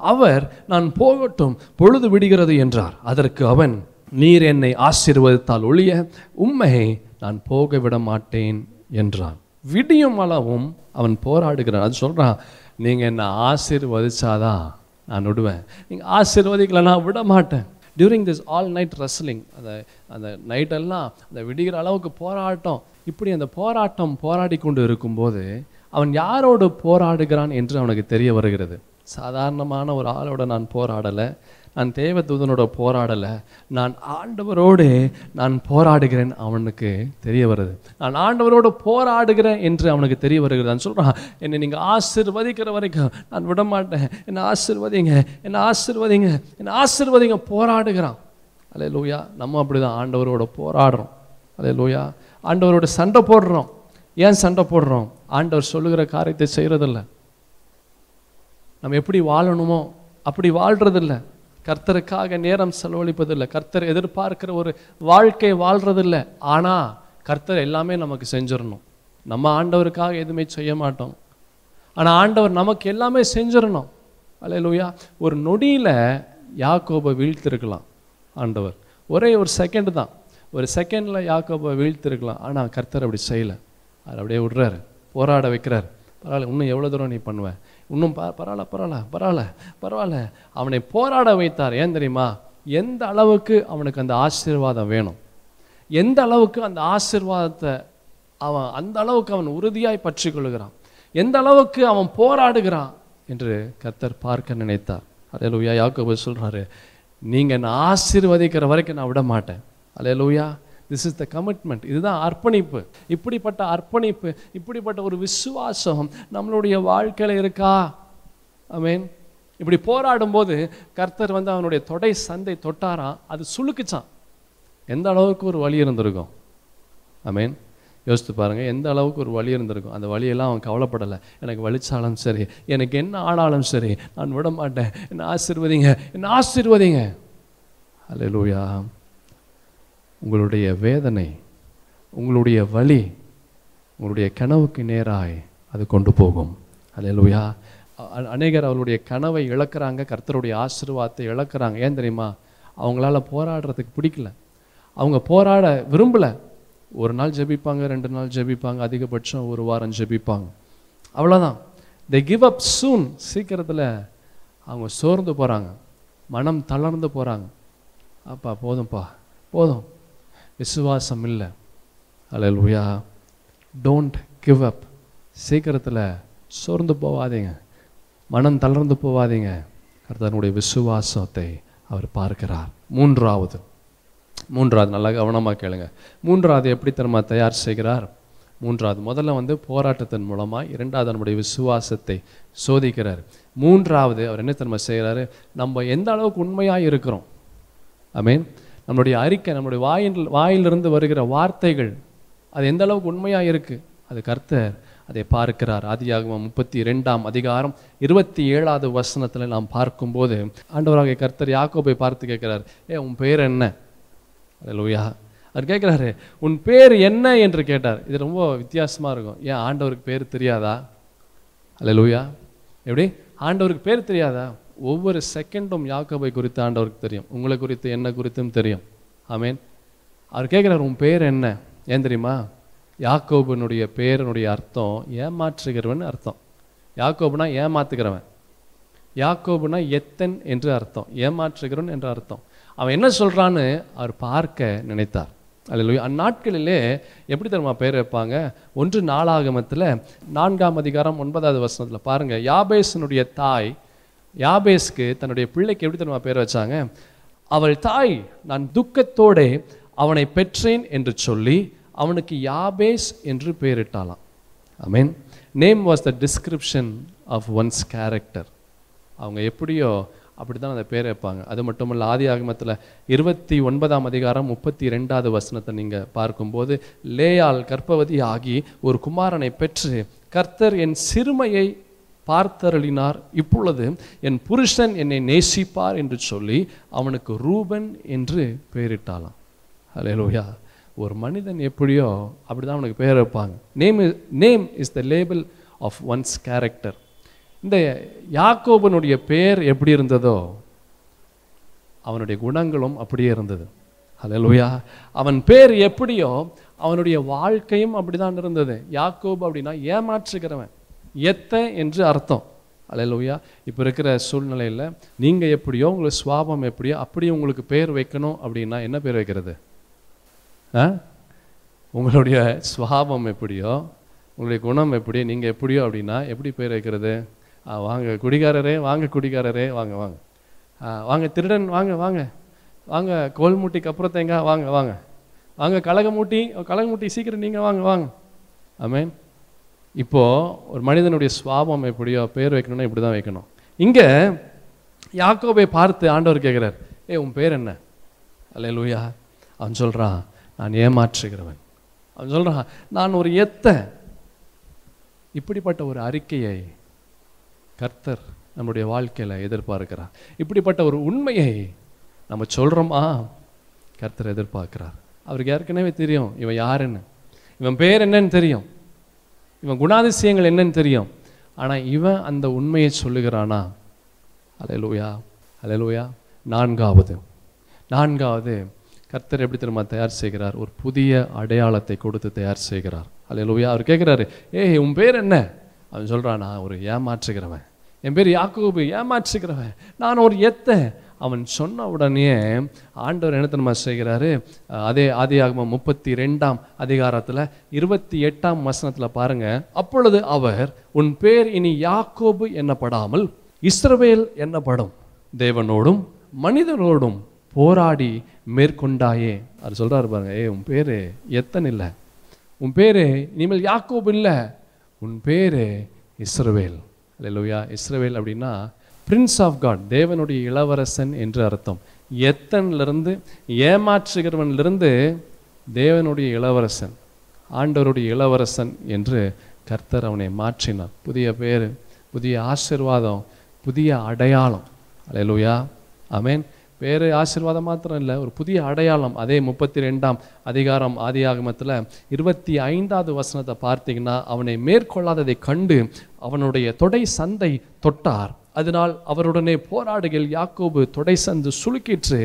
அவர் நான் போகட்டும் பொழுது விடுகிறது என்றார். அதற்கு அவன் நீர் என்னை ஆசீர்வதித்தால் ஒழிய உண்மையை நான் போக விட மாட்டேன் என்றான். விடியும் அளவும் அவன் போராடுகிறான். அது சொல்கிறான் நீங்கள் என்னை ஆசீர்வதிச்சாதான் நான் விடுவேன். நீங்கள் ஆசீர்வதிக்கலை நான் விட மாட்டேன் during this all night wrestling அந்த அந்த நைட்டெல்லாம் அந்த விடிகிற அளவுக்கு போராட்டம் இப்படி அந்த போராட்டம் போராடி கொண்டு இருக்கும்போது அவன் யாரோடு போராடுகிறான் என்று அவனுக்கு தெரிய வருகிறது. சாதாரணமான ஒரு ஆளோட நான் போராடலை. நான் தேவதூதனோட போராடலை. நான் ஆண்டவரோடு நான் போராடுகிறேன் அவனுக்கு தெரிய வருது. நான் ஆண்டவரோடு போராடுகிறேன் என்று அவனுக்கு தெரிய வருகிறது. நான் சொல்கிறான் என்னை நீங்கள் ஆசிர்வதிக்கிற வரைக்கும் நான் விட மாட்டேன் என்னை ஆசிர்வதிங்க என்னை ஆசிர்வதிங்க என்னை ஆசிர்வதிங்க போராடுகிறான். அலே லூயா நம்ம அப்படிதான் ஆண்டவரோட போராடுறோம். அலே லூயா ஆண்டவரோட சண்டை போடுறோம். ஏன் சண்டை போடுறோம்? ஆண்டவர் சொல்லுகிற காரியத்தை செய்கிறதில்ல நம்ம எப்படி வாழணுமோ அப்படி வாழ்கிறதில்லை கர்த்தருக்காக நேரம் செலவழிப்பதில்லை. கர்த்தர் எதிர்பார்க்கிற ஒரு வாழ்க்கை வாழ்றதில்ல. ஆனால் கர்த்தர் எல்லாமே நமக்கு செஞ்சிடணும். நம்ம ஆண்டவருக்காக எதுவுமே செய்ய மாட்டோம். ஆனால் ஆண்டவர் நமக்கு எல்லாமே செஞ்சிடணும். அலையலூயா ஒரு நொடியில் யாக்கோபை வீழ்த்திருக்கலாம் ஆண்டவர். ஒரே ஒரு செகண்ட் தான். ஒரு செகண்டில் யாக்கோபை வீழ்த்திருக்கலாம். ஆனால் கர்த்தர் அப்படி செய்யலை. அதை அப்படியே விடுறாரு. போராட வைக்கிறார். பரவாயில்ல இன்னும் எவ்வளோ தூரம் நீ பண்ணுவேன் இன்னும் ப பரவாயில்ல பரவாயில்ல பரவாயில்ல பரவாயில்ல. அவனை போராட வைத்தார். ஏன் தெரியுமா? எந்த அளவுக்கு அவனுக்கு அந்த ஆசீர்வாதம் வேணும்? எந்த அளவுக்கு அந்த ஆசீர்வாதத்தை அவன் அந்த அளவுக்கு அவன் உறுதியாய் பற்றி கொள்கிறான் எந்த அளவுக்கு அவன் போராடுகிறான்? என்று கர்த்தர் பார்க்க நினைத்தார். அல்லேலூயா யாக்கோபு சொல்கிறாரு நீங்கள் நான் ஆசீர்வதிக்கிற வரைக்கும் நான் விட மாட்டேன் hallelujah this is the commitment இதுதான் அர்ப்பணிப்பு. இப்படிப்பட்ட அர்ப்பணிப்பு இப்படிப்பட்ட ஒரு விசுவாசம் நம்மளுடைய வாழ்க்கையில் இருக்கா? ஆமென் இப்படி போராடும் போது கர்த்தர் வந்து அவனுடைய தொடை சந்தை தொட்டாரான் அது சுழுக்குச்சான் எந்த அளவுக்கு ஒரு வலி இருந்திருக்கும்? ஆமென் யோசித்து பாருங்கள் எந்த அளவுக்கு ஒரு வலி இருந்திருக்கும்? அந்த வழியெல்லாம் அவன் கவலைப்படலை. எனக்கு வலிச்சாலும் சரி எனக்கு என்ன ஆனாலும் சரி நான் விட மாட்டேன் என்ன ஆசீர்வதிங்க என்ன ஆசீர்வதிங்க? அல்லேலூயா உங்களுடைய வேதனை உங்களுடைய வழி உங்களுடைய கனவுக்கு நேராய் அது கொண்டு போகும். அல்லேலூயா அநேகர் அவருடைய கனவை இழக்கிறாங்க கர்த்தருடைய ஆசீர்வாதத்தை இழக்கிறாங்க. ஏன் தெரியுமா? அவங்களால போராடுறதுக்கு பிடிக்கல. அவங்க போராட விரும்பல. ஒரு நாள் ஜெபிப்பாங்க ரெண்டு நாள் ஜெபிப்பாங்க அதிகபட்சம் ஒரு வாரம் ஜெபிப்பாங்க. அவ்வளோதான் தே கிவ் அப் சூன் சீக்கிரத்தில் அவங்க சோர்ந்து போகிறாங்க மனம் தளர்ந்து போகிறாங்க அப்பா போதும்ப்பா போதும். விசுவாசம் இல்லை அல்லேலூயா டோன்ட் கிவ் அப் சீக்கிரத்தில் சோர்ந்து போகாதீங்க மனம் தளர்ந்து போவாதீங்க. கர்த்தனுடைய விசுவாசத்தை அவர் பார்க்கிறார். மூன்றாவது மூன்றாவது நல்லா கவனமாக கேளுங்க. மூன்றாவது எப்படி தருமா தயார் செய்கிறார்? மூன்றாவது முதல்ல வந்து போராட்டத்தின் மூலமாக இரண்டாவது நம்முடைய விசுவாசத்தை சோதிக்கிறார். மூன்றாவது அவர் என்ன தன்மை செய்கிறாரு? நம்ம எந்த அளவுக்கு உண்மையாக இருக்கிறோம்? ஐ மீன் நம்மளுடைய அறிக்கை நம்மளுடைய வாயில் வாயிலிருந்து வருகிற வார்த்தைகள் அது எந்த அளவுக்கு உண்மையாக இருக்கு? அது கர்த்தர் அதை பார்க்கிறார். ஆதியாகமம் முப்பத்தி ரெண்டாம் அதிகாரம் இருபத்தி ஏழாவது வசனத்தில் நாம் பார்க்கும்போது ஆண்டவராக கர்த்தர் யாக்கோபை பார்த்து கேட்குறார் ஏ உன் பேர் என்ன? லோயா அவர் கேட்குறாரு உன் பேர் என்ன? என்று கேட்டார். இது ரொம்ப வித்தியாசமாக இருக்கும். ஏன் ஆண்டவருக்கு பேர் தெரியாதா? அல்ல லூயா எப்படி? ஆண்டவருக்கு பேர் தெரியாதா? ஒவ்வொரு செகண்டும் யாக்கோபை குறித்து ஆண்டவருக்கு தெரியும். உங்களை குறித்து என்ன குறித்தும் தெரியும். ஆமீன் அவர் கேட்குறாரு உன் பேர் என்ன? ஏன் தெரியுமா? யாக்கோபனுடைய பேரனுடைய அர்த்தம் ஏமாற்றுகிறவன் அர்த்தம். யாக்கோபுனா ஏமாத்துகிறவன். யாக்கோபுனா எத்தன் என்று அர்த்தம். ஏமாற்றுகிறவன் என்று அர்த்தம். அவன் என்ன சொல்கிறான்னு அவர் பார்க்க நினைத்தார். அல்ல அந்நாட்களிலே எப்படி தெரியுமா பேர் வைப்பாங்க? ஒன்று நாளாகமத்தில் நான்காம் அதிகாரம் ஒன்பதாவது வசனத்தில் பாருங்க யாபேசனுடைய தாய் யாபேஸ்க்கு தன்னுடைய பிள்ளைக்கு எப்படி தெரியுமா பேர் வச்சாங்க? அவள் தாய் நான் துக்கத்தோடே அவனை பெற்றேன் என்று சொல்லி அவனுக்கு யாபேஸ் என்று பெயரிட்டாலாம் I mean name was the description of one's character அவங்க எப்படியோ அப்படி தான் அந்த பேர் வைப்பாங்க. அது மட்டும் இல்லை ஆதி ஆகமத்தில் இருபத்தி ஒன்பதாம் அதிகாரம் முப்பத்தி ரெண்டாவது வசனத்தை நீங்கள் பார்க்கும்போது லேயால் கர்ப்பவதி ஆகி ஒரு குமாரனை பெற்று கர்த்தர் என் சிறுமையை பார்த்தருளினார். இப்பொழுது என் புருஷன் என்னை நேசிப்பார் என்று சொல்லி அவனுக்கு ரூபன் என்று பெயரிட்டாளாம் லோயா ஒரு மனிதன் எப்படியோ அப்படிதான் அவனுக்கு பெயர் வைப்பாங்க. Name name is the label of one's character இந்த யாக்கோபனுடைய பெயர் எப்படி இருந்ததோ அவனுடைய குணங்களும் அப்படியே இருந்தது. ஹalleluya. அவன் பேர் எப்படியோ அவனுடைய வாழ்க்கையும் அப்படிதான் இருந்தது. யாக்கோபு அப்படின்னா ஏமாற்றுகிறவன். எத்த என்று அர்த்தம். ஹalleluya இப்போ இருக்கிற சூழ்நிலையில் நீங்கள் எப்படியோ உங்களுக்கு சுவாபம் எப்படியோ அப்படியே உங்களுக்கு பேர் வைக்கணும் அப்படின்னா என்ன பேர் வைக்கிறது? ஆ? உங்களுடைய சுவாபம் எப்படியோ உங்களுடைய குணம் எப்படி நீங்கள் எப்படியோ அப்படின்னா எப்படி பேர் வைக்கிறது? வாங்க குடிகாரரே வாங்க குடிகாரரே வாங்க வாங்க. வாங்க திருடன் வாங்க வாங்க. வாங்க கோல்முட்டிக்கு அப்புறம் தேங்காய் வாங்க வாங்க. வாங்க கலகமூட்டி கலகமூட்டி சீக்கிரம் நீங்கள் வாங்க வாங்க. ஆமென். இப்போது ஒரு மனிதனுடைய சுவாபம் எப்படியோ பேர் வைக்கணும்னா இப்படி தான் வைக்கணும். இங்கே யாக்கோபை பார்த்து ஆண்டவர் கேட்குறார் ஏய் உன் பேர் என்ன? அல்லேலூயா. அவன் சொல்கிறான் நான் ஏமாற்றுகிறவன். அவன் சொல்கிறான் நான் ஒரு எத்த. இப்படிப்பட்ட ஒரு அறிக்கையை கர்த்தர் நம்முடைய வாழ்க்கையில் எதிர்பார்க்கிறார். இப்படிப்பட்ட ஒரு உண்மையை நம்ம சொல்கிறோமா கர்த்தர் எதிர்பார்க்கிறார். அவருக்கு ஏற்கனவே தெரியும் இவன் யாருன்னு? இவன் பேர் என்னன்னு தெரியும். இவன் குணாதிசயங்கள் என்னன்னு தெரியும். ஆனால் இவன் அந்த உண்மையை சொல்லுகிறானா? அலையலூயா அலையலூயா நான்காவது நான்காவது கர்த்தர் எப்படி தெரியுமா தயார் செய்கிறார்? ஒரு புதிய அடையாளத்தை கொடுத்து தயார் செய்கிறார். அலையலூயா அவர் கேட்குறாரு ஏய் உன் பேர் என்ன? அவன் சொல்கிறான் நான் ஒரு ஏமாற்றுகிறவன். என் பேர் யாக்கோபு. ஏமாற்றுகிறவன். நான் ஒரு எத்த. அவன் சொன்ன உடனே ஆண்டவர் என்ன தெரியுமா செய்கிறாரு? அதே ஆதியாகமம் முப்பத்தி ரெண்டாம் அதிகாரத்தில் இருபத்தி எட்டாம் வசனத்தில் பாருங்கள் அப்பொழுது அவர் உன் பேர் இனி யாக்கோபு என்னப்படாமல் இஸ்ரவேல் என்னப்படும்? தேவனோடும் மனிதனோடும் போராடி மேற்கொண்டாயே. அது சொல்கிறாரு பாருங்க ஏ உன் பேர் எத்தனை இல்லை? உன் பேர் இனிமேல் யாக்கோபு இல்லை? உன் பேர் இஸ்ரவேல். இல்லை லோயா இஸ்ரவேல் அப்படின்னா பிரின்ஸ் ஆஃப் காட் தேவனுடைய இளவரசன் என்று அர்த்தம். எத்தனிலிருந்து ஏமாற்றுகிறவன்லிருந்து தேவனுடைய இளவரசன் ஆண்டவருடைய இளவரசன் என்று கர்த்தர் அவனை மாற்றினார். புதிய பேர் புதிய ஆசிர்வாதம் புதிய அடையாளம். அலையலூயா அமேன் வேறு ஆசீர்வாதம் மாத்திரம் இல்லை ஒரு புதிய அடையாளம். அதே முப்பத்தி ரெண்டாம் அதிகாரம் ஆதி ஆகமத்தில் இருபத்தி ஐந்தாவது வசனத்தை பார்த்தீங்கன்னா அவனை மேற்கொள்ளாததை கண்டு அவனுடைய தொடை சந்தை தொட்டார். அதனால் அவருடனே போராடுகள் யாக்கோபு தொடை சந்து சுளுக்கிற்று.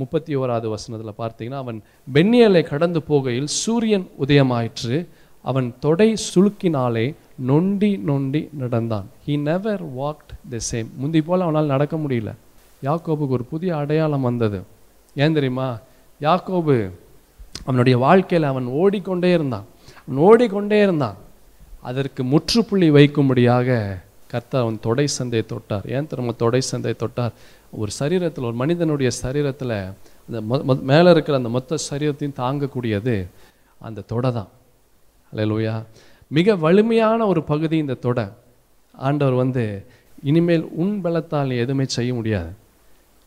முப்பத்தி ஓராவது வசனத்தில் பார்த்தீங்கன்னா அவன் பென்னியலை கடந்து போகையில் சூரியன் உதயமாயிற்று. அவன் தொடை சுளுக்கினாலே நொண்டி நொண்டி நடந்தான். He never walked the same முந்தி போல் அவனால் நடக்க முடியல. யாக்கோபுக்கு ஒரு புதிய அடையாளம் வந்தது. ஏன் தெரியுமா? யாக்கோபு அவனுடைய வாழ்க்கையில் அவன் ஓடிக்கொண்டே இருந்தான். அவன் ஓடிக்கொண்டே இருந்தான். அதற்கு முற்றுப்புள்ளி வைக்கும்படியாக கர்த்தர் அவன் தொடை சந்தையை தொட்டார். ஏன் திரும்ப தொடை சந்தையை தொட்டார். ஒரு சரீரத்தில் ஒரு மனிதனுடைய சரீரத்தில் அந்த மொ மேலே இருக்கிற அந்த மொத்த சரீரத்தையும் தாங்கக்கூடியது அந்த தொடை தான். அல்லேலூயா மிக வலிமையான ஒரு பகுதி இந்த தொடை. ஆண்டவர் வந்து இனிமேல் உன் பலத்தால் நீ எதுவுமே செய்ய முடியாது.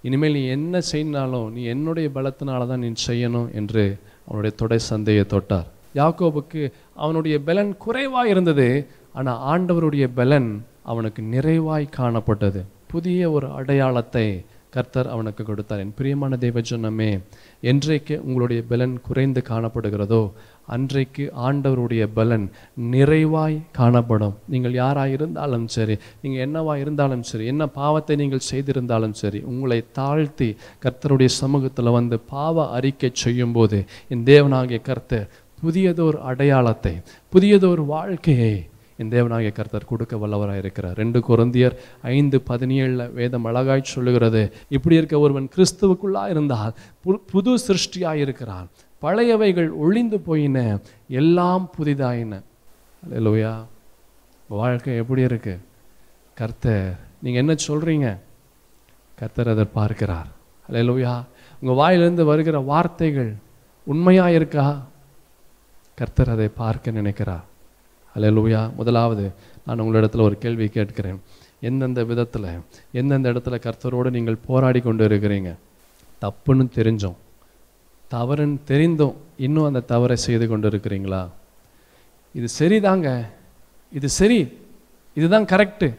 இனிமேல் நீ என்ன செய்யினாலும் நீ என்னுடைய பலத்தினால தான் நீ செய்யணும் என்று அவனுடைய தொடை சந்தையை தொட்டார். யாக்கோபுக்கு அவனுடைய பலன் குறைவாக இருந்தது ஆனால் ஆண்டவருடைய பலன் அவனுக்கு நிறைவாய் காணப்பட்டது. புதிய ஒரு அடையாளத்தை கர்த்தர் அவனுக்கு கொடுத்தார். என் பிரியமான தேவஜனமே என்றைக்கு உங்களுடைய பலன் குறைந்து காணப்படுகிறதோ அன்றைக்கு ஆண்டவருடைய பலன் நிறைவாய் காணப்படும். நீங்கள் யாராக இருந்தாலும் சரி நீங்கள் என்னவாக இருந்தாலும் சரி என்ன பாவத்தை நீங்கள் செய்திருந்தாலும் சரி உங்களை தாழ்த்தி கர்த்தருடைய சமூகத்தில் வந்து பாவ அறிக்கை செய்யும்போது என் தேவனாகிய கர்த்தர் புதியதோர் அடையாளத்தை புதியதோர் வாழ்க்கையை என் தேவனாகிய கர்த்தர் கொடுக்க வல்லவராக இருக்கிறார். ரெண்டு குருந்தியர் ஐந்து பதினேழில் வேதம் அழகாய் சொல்லுகிறது. இப்படி இருக்க ஒருவன் கிறிஸ்துவுக்குள்ளா இருந்தால் பு- புது சிருஷ்டியாக இருக்கிறான். பழையவைகள் ஒழிந்து போயின எல்லாம் புதிதாயின. இல்லையா வாழ்க்கை எப்படி இருக்கு? கர்த்தர் நீங்கள் என்ன சொல்கிறீங்க கர்த்தர் அதை பார்க்கிறார். அல்லேலூயா உங்கள் வாயிலிருந்து வருகிற வார்த்தைகள் உண்மையாக இருக்கா? கர்த்தர் அதை பார்க்க நினைக்கிறார். அல்லேலூயா முதலாவது நான் உங்களிடத்தில் ஒரு கேள்வி கேட்கிறேன். எந்தெந்த விதத்தில் எந்தெந்த இடத்துல கர்த்தரோடு நீங்கள் போராடி கொண்டு இருக்கிறீங்க தப்புன்னு தெரிஞ்சோம். தவறுன்னு தெரிந்தும் இன்னும் அந்த தவறை செய்து கொண்டு இருக்கிறீங்களா இது சரிதாங்க. இது சரி. இதுதான் கரெக்டு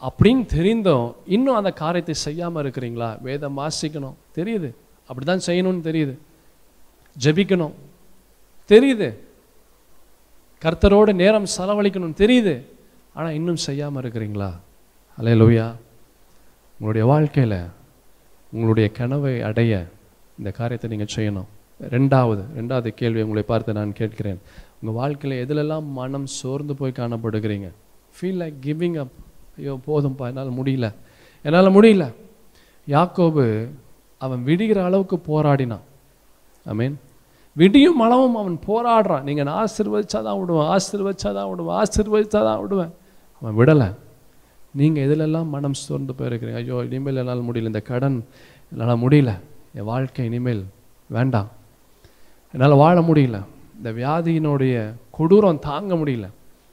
அப்படின்னு தெரிந்தும் இன்னும் அந்த காரியத்தை செய்யாமல் இருக்கிறீங்களா? வேதம் வாசிக்கணும். தெரியுது. அப்படி தான் செய்யணும்னு தெரியுது. ஜெபிக்கணும். தெரியுது. கர்த்தரோடு நேரம் செலவழிக்கணும் தெரியுது. ஆனால் இன்னும் செய்யாமல் இருக்கிறீங்களா? அலே லோயா உங்களுடைய வாழ்க்கையில் உங்களுடைய கனவை அடைய இந்த காரியத்தை நீங்கள் செய்யணும். ரெண்டாவது ரெண்டாவது கேள்வி உங்களை பார்த்து நான் கேட்கிறேன். உங்கள் வாழ்க்கையில் எதிலெல்லாம் மனம் சோர்ந்து போய் காணப்படுகிறீங்க? ஃபீல் லைக் கிவிங் அப் ஐயோ போதும்ப்பா என்னால் முடியல. என்னால் முடியல. யாக்கோபு அவன் விடுகிற அளவுக்கு போராடினான். ஐ மீன் விடியும் அளவும் அவன் போராடுறான். நீங்கள் நான் ஆசிர்வதிச்சாதான் விடுவேன் ஆசிர்வதிச்சாதான் விடுவேன் ஆசிர்வதிச்சாதான் விடுவேன். அவன் விடலை. நீங்கள் எதிலெல்லாம் மனம் சோர்ந்து போயிருக்கிறீங்க? ஐயோ இனிமேல் என்னால் முடியல. இந்த கடன் என்னால் முடியல. என் வாழ்க்கை இனிமேல் வேண்டாம். என்னால் வாழ முடியல. இந்த வியாதியினுடைய கொடூரம் தாங்க முடியல.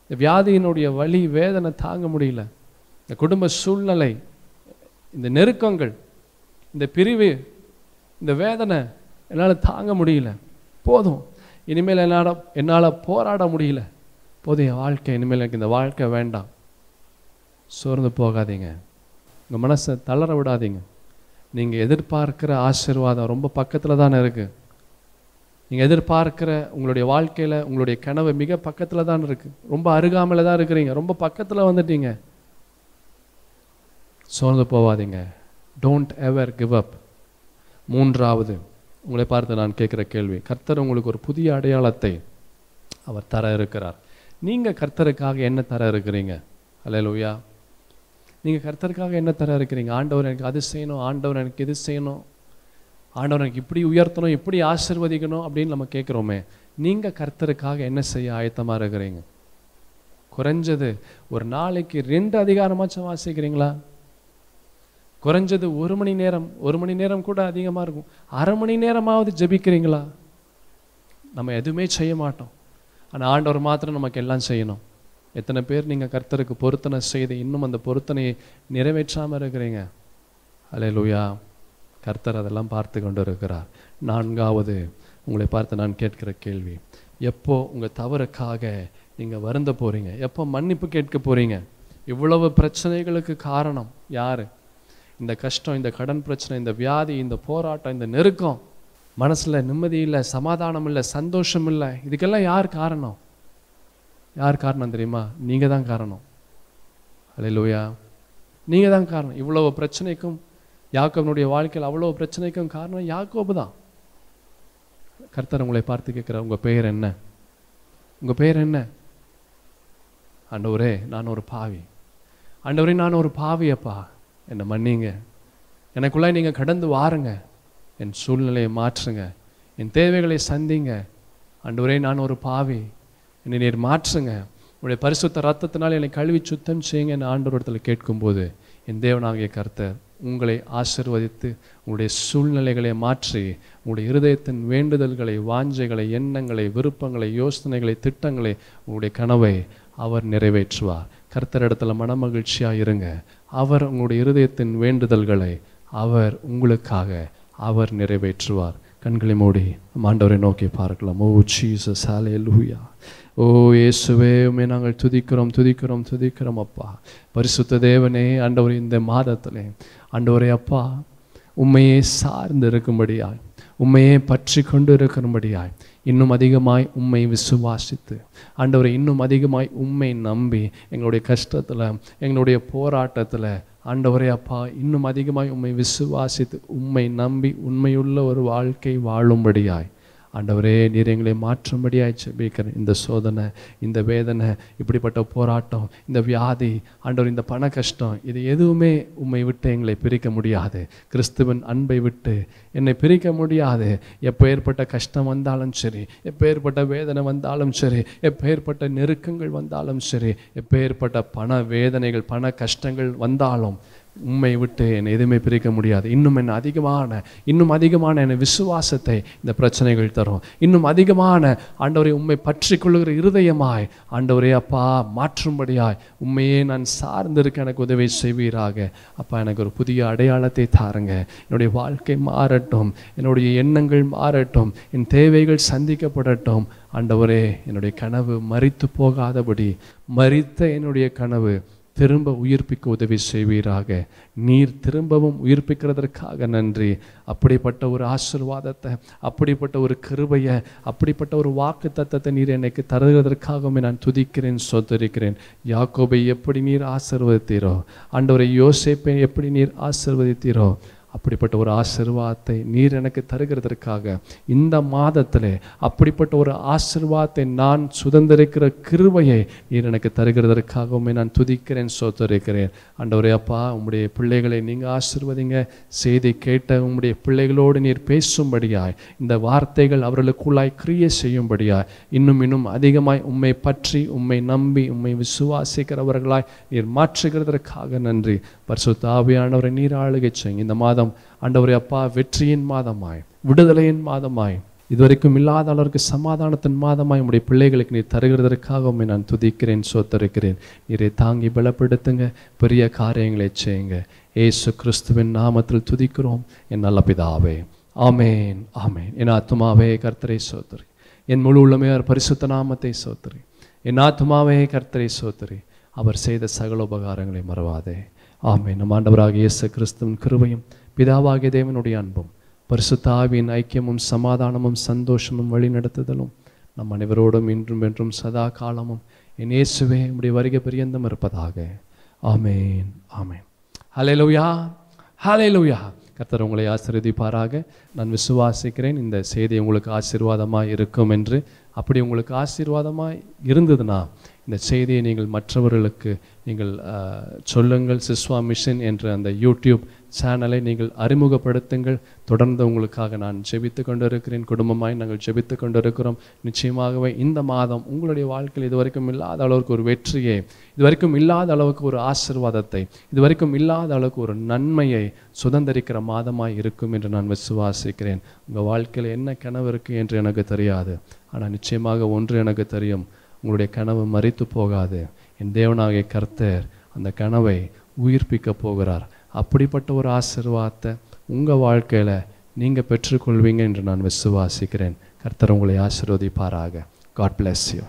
இந்த வியாதியினுடைய வழி வேதனை தாங்க முடியல. இந்த குடும்ப சூழ்நிலை இந்த நெருக்கங்கள் இந்த பிரிவு இந்த வேதனை என்னால் தாங்க முடியல. போதும். இனிமேல் என்னால் என்னால் போராட முடியல. போதும் என் வாழ்க்கை இனிமேல் எனக்கு இந்த வாழ்க்கை வேண்டாம். சோர்ந்து போகாதீங்க. உங்கள் மனசை தளர விடாதீங்க. நீங்கள் எதிர்பார்க்கிற ஆசீர்வாதம் ரொம்ப பக்கத்தில் தானே இருக்குது நீங்கள் எதிர்பார்க்குற உங்களுடைய வாழ்க்கையில் உங்களுடைய கனவு மிக பக்கத்தில் தான் இருக்குது ரொம்ப அருகாமையில் தான் இருக்கிறீங்க. ரொம்ப பக்கத்தில் வந்துட்டீங்க. சோர்ந்து போகாதீங்க டோன்ட் எவர் கிவ் அப் மூன்றாவது உங்களை பார்த்து நான் கேட்குற கேள்வி கர்த்தர் உங்களுக்கு ஒரு புதிய அடையாளத்தை அவர் தர இருக்கிறார். நீங்கள் கர்த்தருக்காக என்ன தர இருக்கிறீங்க? அல்லேலூயா நீங்கள் கர்த்தருக்காக என்ன தர இருக்கிறீங்க? ஆண்டவர் எனக்கு அது செய்யணும் ஆண்டவர் எனக்கு இது செய்யணும் ஆண்டவர் எனக்கு இப்படி உயர்த்தணும் இப்படி ஆசிர்வதிக்கணும் அப்படின்னு நம்ம கேட்குறோமே நீங்கள் கர்த்தருக்காக என்ன செய்ய ஆயத்தமாக இருக்கிறீங்க? குறைஞ்சது ஒரு நாளைக்கு ரெண்டு அதிகாரமாச்சும் வாசிக்கிறீங்களா? குறைஞ்சது ஒரு மணி நேரம் ஒரு மணி நேரம் கூட அதிகமாக இருக்கும். அரை மணி நேரமாவது ஜெபிக்கிறீங்களா? நம்ம எதுவுமே செய்ய மாட்டோம். ஆனால் ஆண்டவர் மாத்திரம் நமக்கு எல்லாம் செய்யணும். எத்தனை பேர் நீங்கள் கர்த்தருக்கு பொருத்தனை செய்து இன்னும் அந்த பொருத்தனையை நிறைவேற்றாமல் இருக்கிறீங்க? அல்லேலூயா கர்த்தர் அதெல்லாம் பார்த்து கொண்டு இருக்கிறார். நான்காவது உங்களை பார்த்து நான் கேட்கிற கேள்வி. எப்போ உங்கள் தவறுக்காக நீங்கள் வருந்த போகிறீங்க எப்போ மன்னிப்பு கேட்க போகிறீங்க இவ்வளவு பிரச்சனைகளுக்கு காரணம் யார்? இந்த கஷ்டம் இந்த கடன் பிரச்சனை இந்த வியாதி இந்த போராட்டம் இந்த நெருக்கம் மனசில் நிம்மதி இல்லை சமாதானம் இல்லை சந்தோஷம் இல்லை இதுக்கெல்லாம் யார் காரணம்? யார் காரணம் தெரியுமா? நீங்கள் தான் காரணம். அல்லேலூயா நீங்கள் தான் காரணம். இவ்வளவு பிரச்சனைக்கும் யாக்கோபனுடைய வாழ்க்கையில் அவ்வளோ பிரச்சனைக்கும் காரணம் யாக்கோபு தான். கர்த்தர் உங்களை பார்த்து கேட்குற உங்கள் பெயர் என்ன? உங்கள் பெயர் என்ன? ஆண்டவரே நான் ஒரு பாவி. ஆண்டவரே நான் ஒரு பாவியப்பா. என்னை மன்னிங்க. எனக்குள்ளே நீங்கள் கடந்து வாருங்க. என் சூழ்நிலையை மாற்றுங்க. என் தேவைகளை சந்திங்க. அன்றுவரே நான் ஒரு பாவி. என்னை நீர் மாற்றுங்க. உடைய பரிசுத்த ரத்தத்தினால் என்னை கழுவி சுத்தம் செய்யுங்க என் ஆண்டோரத்தில் கேட்கும்போது என் தேவனாகிய கர்த்தர் உங்களை ஆசிர்வதித்து உங்களுடைய சூழ்நிலைகளை மாற்றி உங்களுடைய இருதயத்தின் வேண்டுதல்களை வாஞ்சைகளை எண்ணங்களை விருப்பங்களை யோசனைகளை திட்டங்களை உங்களுடைய கனவை அவர் நிறைவேற்றுவார். கர்த்தரிடத்தில் மனமகிழ்ச்சியாக இருங்க. அவர் உங்களுடைய இருதயத்தின் வேண்டுதல்களை அவர் உங்களுக்காக அவர் நிறைவேற்றுவார். கண்களை மூடி நம் ஆண்டவரை நோக்கி பார்க்கலாம். ஓ ஜீசஸ் லூயா ஓ இயேசுவே உமே நாங்கள் துதிக்கிறோம் துதிக்கிறோம் துதிக்கிறோம் அப்பா. பரிசுத்த தேவனே ஆண்டவரே இந்த மாதத்திலே. ஆண்டவரே அப்பா உண்மையே சார்ந்து இருக்கும்படியாய். உண்மையே பற்றி கொண்டு இருக்கிறபடியாய் இன்னும் அதிகமாய் உண்மை விசுவாசித்து. ஆண்டவரை இன்னும் அதிகமாய் உண்மை நம்பி எங்களுடைய கஷ்டத்தில் எங்களுடைய போராட்டத்தில் ஆண்டவரே அப்பா இன்னும் அதிகமாய் உண்மை விசுவாசித்து உண்மை நம்பி உண்மையுள்ள ஒரு வாழ்க்கை வாழும்படியாய். ஆண்டவரே நீர் எங்களை மாற்றும்படியாய் ஜெபிக்கிறேன் இந்த சோதனை இந்த வேதனை இப்படிப்பட்ட போராட்டம் இந்த வியாதி ஆண்டவர் இந்த பண கஷ்டம் இது எதுவுமே உம்மை விட்டு எங்களை பிரிக்க முடியாது. கிறிஸ்துவின் அன்பை விட்டு என்னை பிரிக்க முடியாது. எப்போ ஏற்பட்ட கஷ்டம் வந்தாலும் சரி எப்போ ஏற்பட்ட வேதனை வந்தாலும் சரி எப்போ ஏற்பட்ட நெருக்கங்கள் வந்தாலும் சரி எப்போ ஏற்பட்ட பண வேதனைகள் பண கஷ்டங்கள் வந்தாலும் உண்மை விட்டு என்னை எதுவுமே பிரிக்க முடியாது. இன்னும் என்ன அதிகமான இன்னும் அதிகமான என் விசுவாசத்தை இந்த பிரச்சனைகள் தரும். இன்னும் அதிகமான ஆண்டவரை உண்மை பற்றி கொள்ளுகிற இருதயமாய் ஆண்டவரே அப்பா மாற்றும்படியாய் உண்மையே நான் சார்ந்திருக்க எனக்கு உதவி செய்வீராக. அப்பா எனக்கு ஒரு புதிய அடையாளத்தை தாருங்க. என்னுடைய வாழ்க்கை மாறட்டும். என்னுடைய எண்ணங்கள் மாறட்டும். என் தேவைகள் சந்திக்கப்படட்டும். ஆண்டவரே என்னுடைய கனவு மறித்து போகாதபடி மறித்த என்னுடைய கனவு திரும்ப உயிர்ப்பிக்க உதவி செய்வீராக. நீர் திரும்பவும் உயிர்ப்பிக்கிறதற்காக நன்றி. அப்படிப்பட்ட ஒரு ஆசிர்வாதத்தை அப்படிப்பட்ட ஒரு கிருபையை அப்படிப்பட்ட ஒரு வாக்கு தத்தத்தை நீர் எனக்கு தருகிறதற்காகவுமே நான் துதிக்கிறேன் சொத்தரிக்கிறேன். யாக்கோபை எப்படி நீர் ஆசிர்வதித்தீரோ ஆண்டவரை யோசிப்பை எப்படி நீர் ஆசிர்வதித்தீரோ அப்படிப்பட்ட ஒரு ஆசிர்வாதத்தை நீர் எனக்கு தருகிறதற்காக இந்த மாதத்தில் அப்படிப்பட்ட ஒரு ஆசிர்வாதத்தை நான் சுதந்திரிக்கிற கிருவையை நீர் எனக்கு தருகிறதற்காகவுமே நான் துதிக்கிறேன் சோத்தரிக்கிறேன். அண்டவரே அப்பா உங்களுடைய பிள்ளைகளை நீங்கள் ஆசிர்வதிங்க. செய்தி கேட்ட உங்களுடைய பிள்ளைகளோடு நீர் பேசும்படியாய் இந்த வார்த்தைகள் அவர்களுக்குள்ளாய் கிரியை செய்யும்படியாய் இன்னும் இன்னும் அதிகமாய் உம்மை பற்றி உம்மை நம்பி உம்மை விசுவாசிக்கிறவர்களாய் நீர் மாற்றுகிறதற்காக நன்றி. பரிசுத்த ஆவியானவரை நீர் ஆளுகை செய்யுங்க. இந்த மாதம் மாதம் ஆண்டவரே அப்பா வெற்றியின் மாதமாய் விடுதலையின் மாதமாய் இதுவரைக்கும் இல்லாத அளவிற்கு சமாதானத்தின் மாதமாய் உம்முடைய பிள்ளைகளுக்கு நீர் தருகிறதற்காக உண்மை நான் துதிக்கிறேன் சோத்தருக்கிறேன். நீரை தாங்கி பலப்படுத்துங்க பெரிய காரியங்களை செய்யுங்க. ஏசு கிறிஸ்துவின் நாமத்தில் துதிக்கிறோம் என் நல்ல பிதாவே. ஆமேன் ஆமேன். என் ஆத்மாவே கர்த்தரை சோத்தரி. என் முழு உள்ளமையார் பரிசுத்த நாமத்தை சோத்தரி. என் ஆத்மாவே கர்த்தரை சோத்தரி. அவர் செய்த சகல உபகாரங்களை மறவாதே. ஆமென். நம் ஆண்டவராக இயேசு கிறிஸ்துவின் கிருபையும் பிதாவாகிய தேவனுடைய அன்பும் பரிசுத்தாவின் ஐக்கியமும் சமாதானமும் சந்தோஷமும் வழிநடத்துதலும் நம் அனைவரோடும் இன்றும் என்றும் சதா காலமும் என் இயேசுவே உடைய வருகை பரியந்தம் இருப்பதாக. ஆமேன் ஆமேன். ஹalleluya ஹalleluya. கர்த்தர் உங்களை ஆசீர்வதிப்பாராக. நான் விசுவாசிக்கிறேன் இந்த செய்தி உங்களுக்கு ஆசீர்வாதமாக இருக்கும் என்று. அப்படி உங்களுக்கு ஆசீர்வாதமாக இருந்ததுன்னா இந்த செய்தியை நீங்கள் மற்றவர்களுக்கு நீங்கள் சொல்லுங்கள். சிஸ்வா மிஷன் என்ற அந்த யூடியூப் சேனலை நீங்கள் அறிமுகப்படுத்துங்கள். தொடர்ந்து உங்களுக்காக நான் ஜெபித்து கொண்டிருக்கிறேன். குடும்பமாய் நாங்கள் ஜெபித்து கொண்டிருக்கிறோம். நிச்சயமாகவே இந்த மாதம் உங்களுடைய வாழ்க்கையில் இதுவரைக்கும் இல்லாத அளவுக்கு ஒரு வெற்றியை இதுவரைக்கும் இல்லாத அளவுக்கு ஒரு ஆசிர்வாதத்தை இதுவரைக்கும் இல்லாத அளவுக்கு ஒரு நன்மையை சுதந்திரிக்கிற மாதமாக இருக்கும் என்று நான் விசுவாசிக்கிறேன். உங்கள் வாழ்க்கையில் என்ன கனவு இருக்குது என்று எனக்கு தெரியாது. ஆனால் நிச்சயமாக ஒன்று எனக்கு தெரியும். உங்களுடைய கனவு மறித்து போகாது. என் தேவனாகிய கர்த்தர் அந்த கனவை உயிர்ப்பிக்க போகிறார். அப்படிப்பட்ட ஒரு ஆசீர்வாதத்தை உங்கள் வாழ்க்கையில் நீங்கள் பெற்றுக்கொள்வீங்க என்று நான் விசுவாசிக்கிறேன். கர்த்தர் உங்களை ஆசீர்வதிப்பாராக. God bless you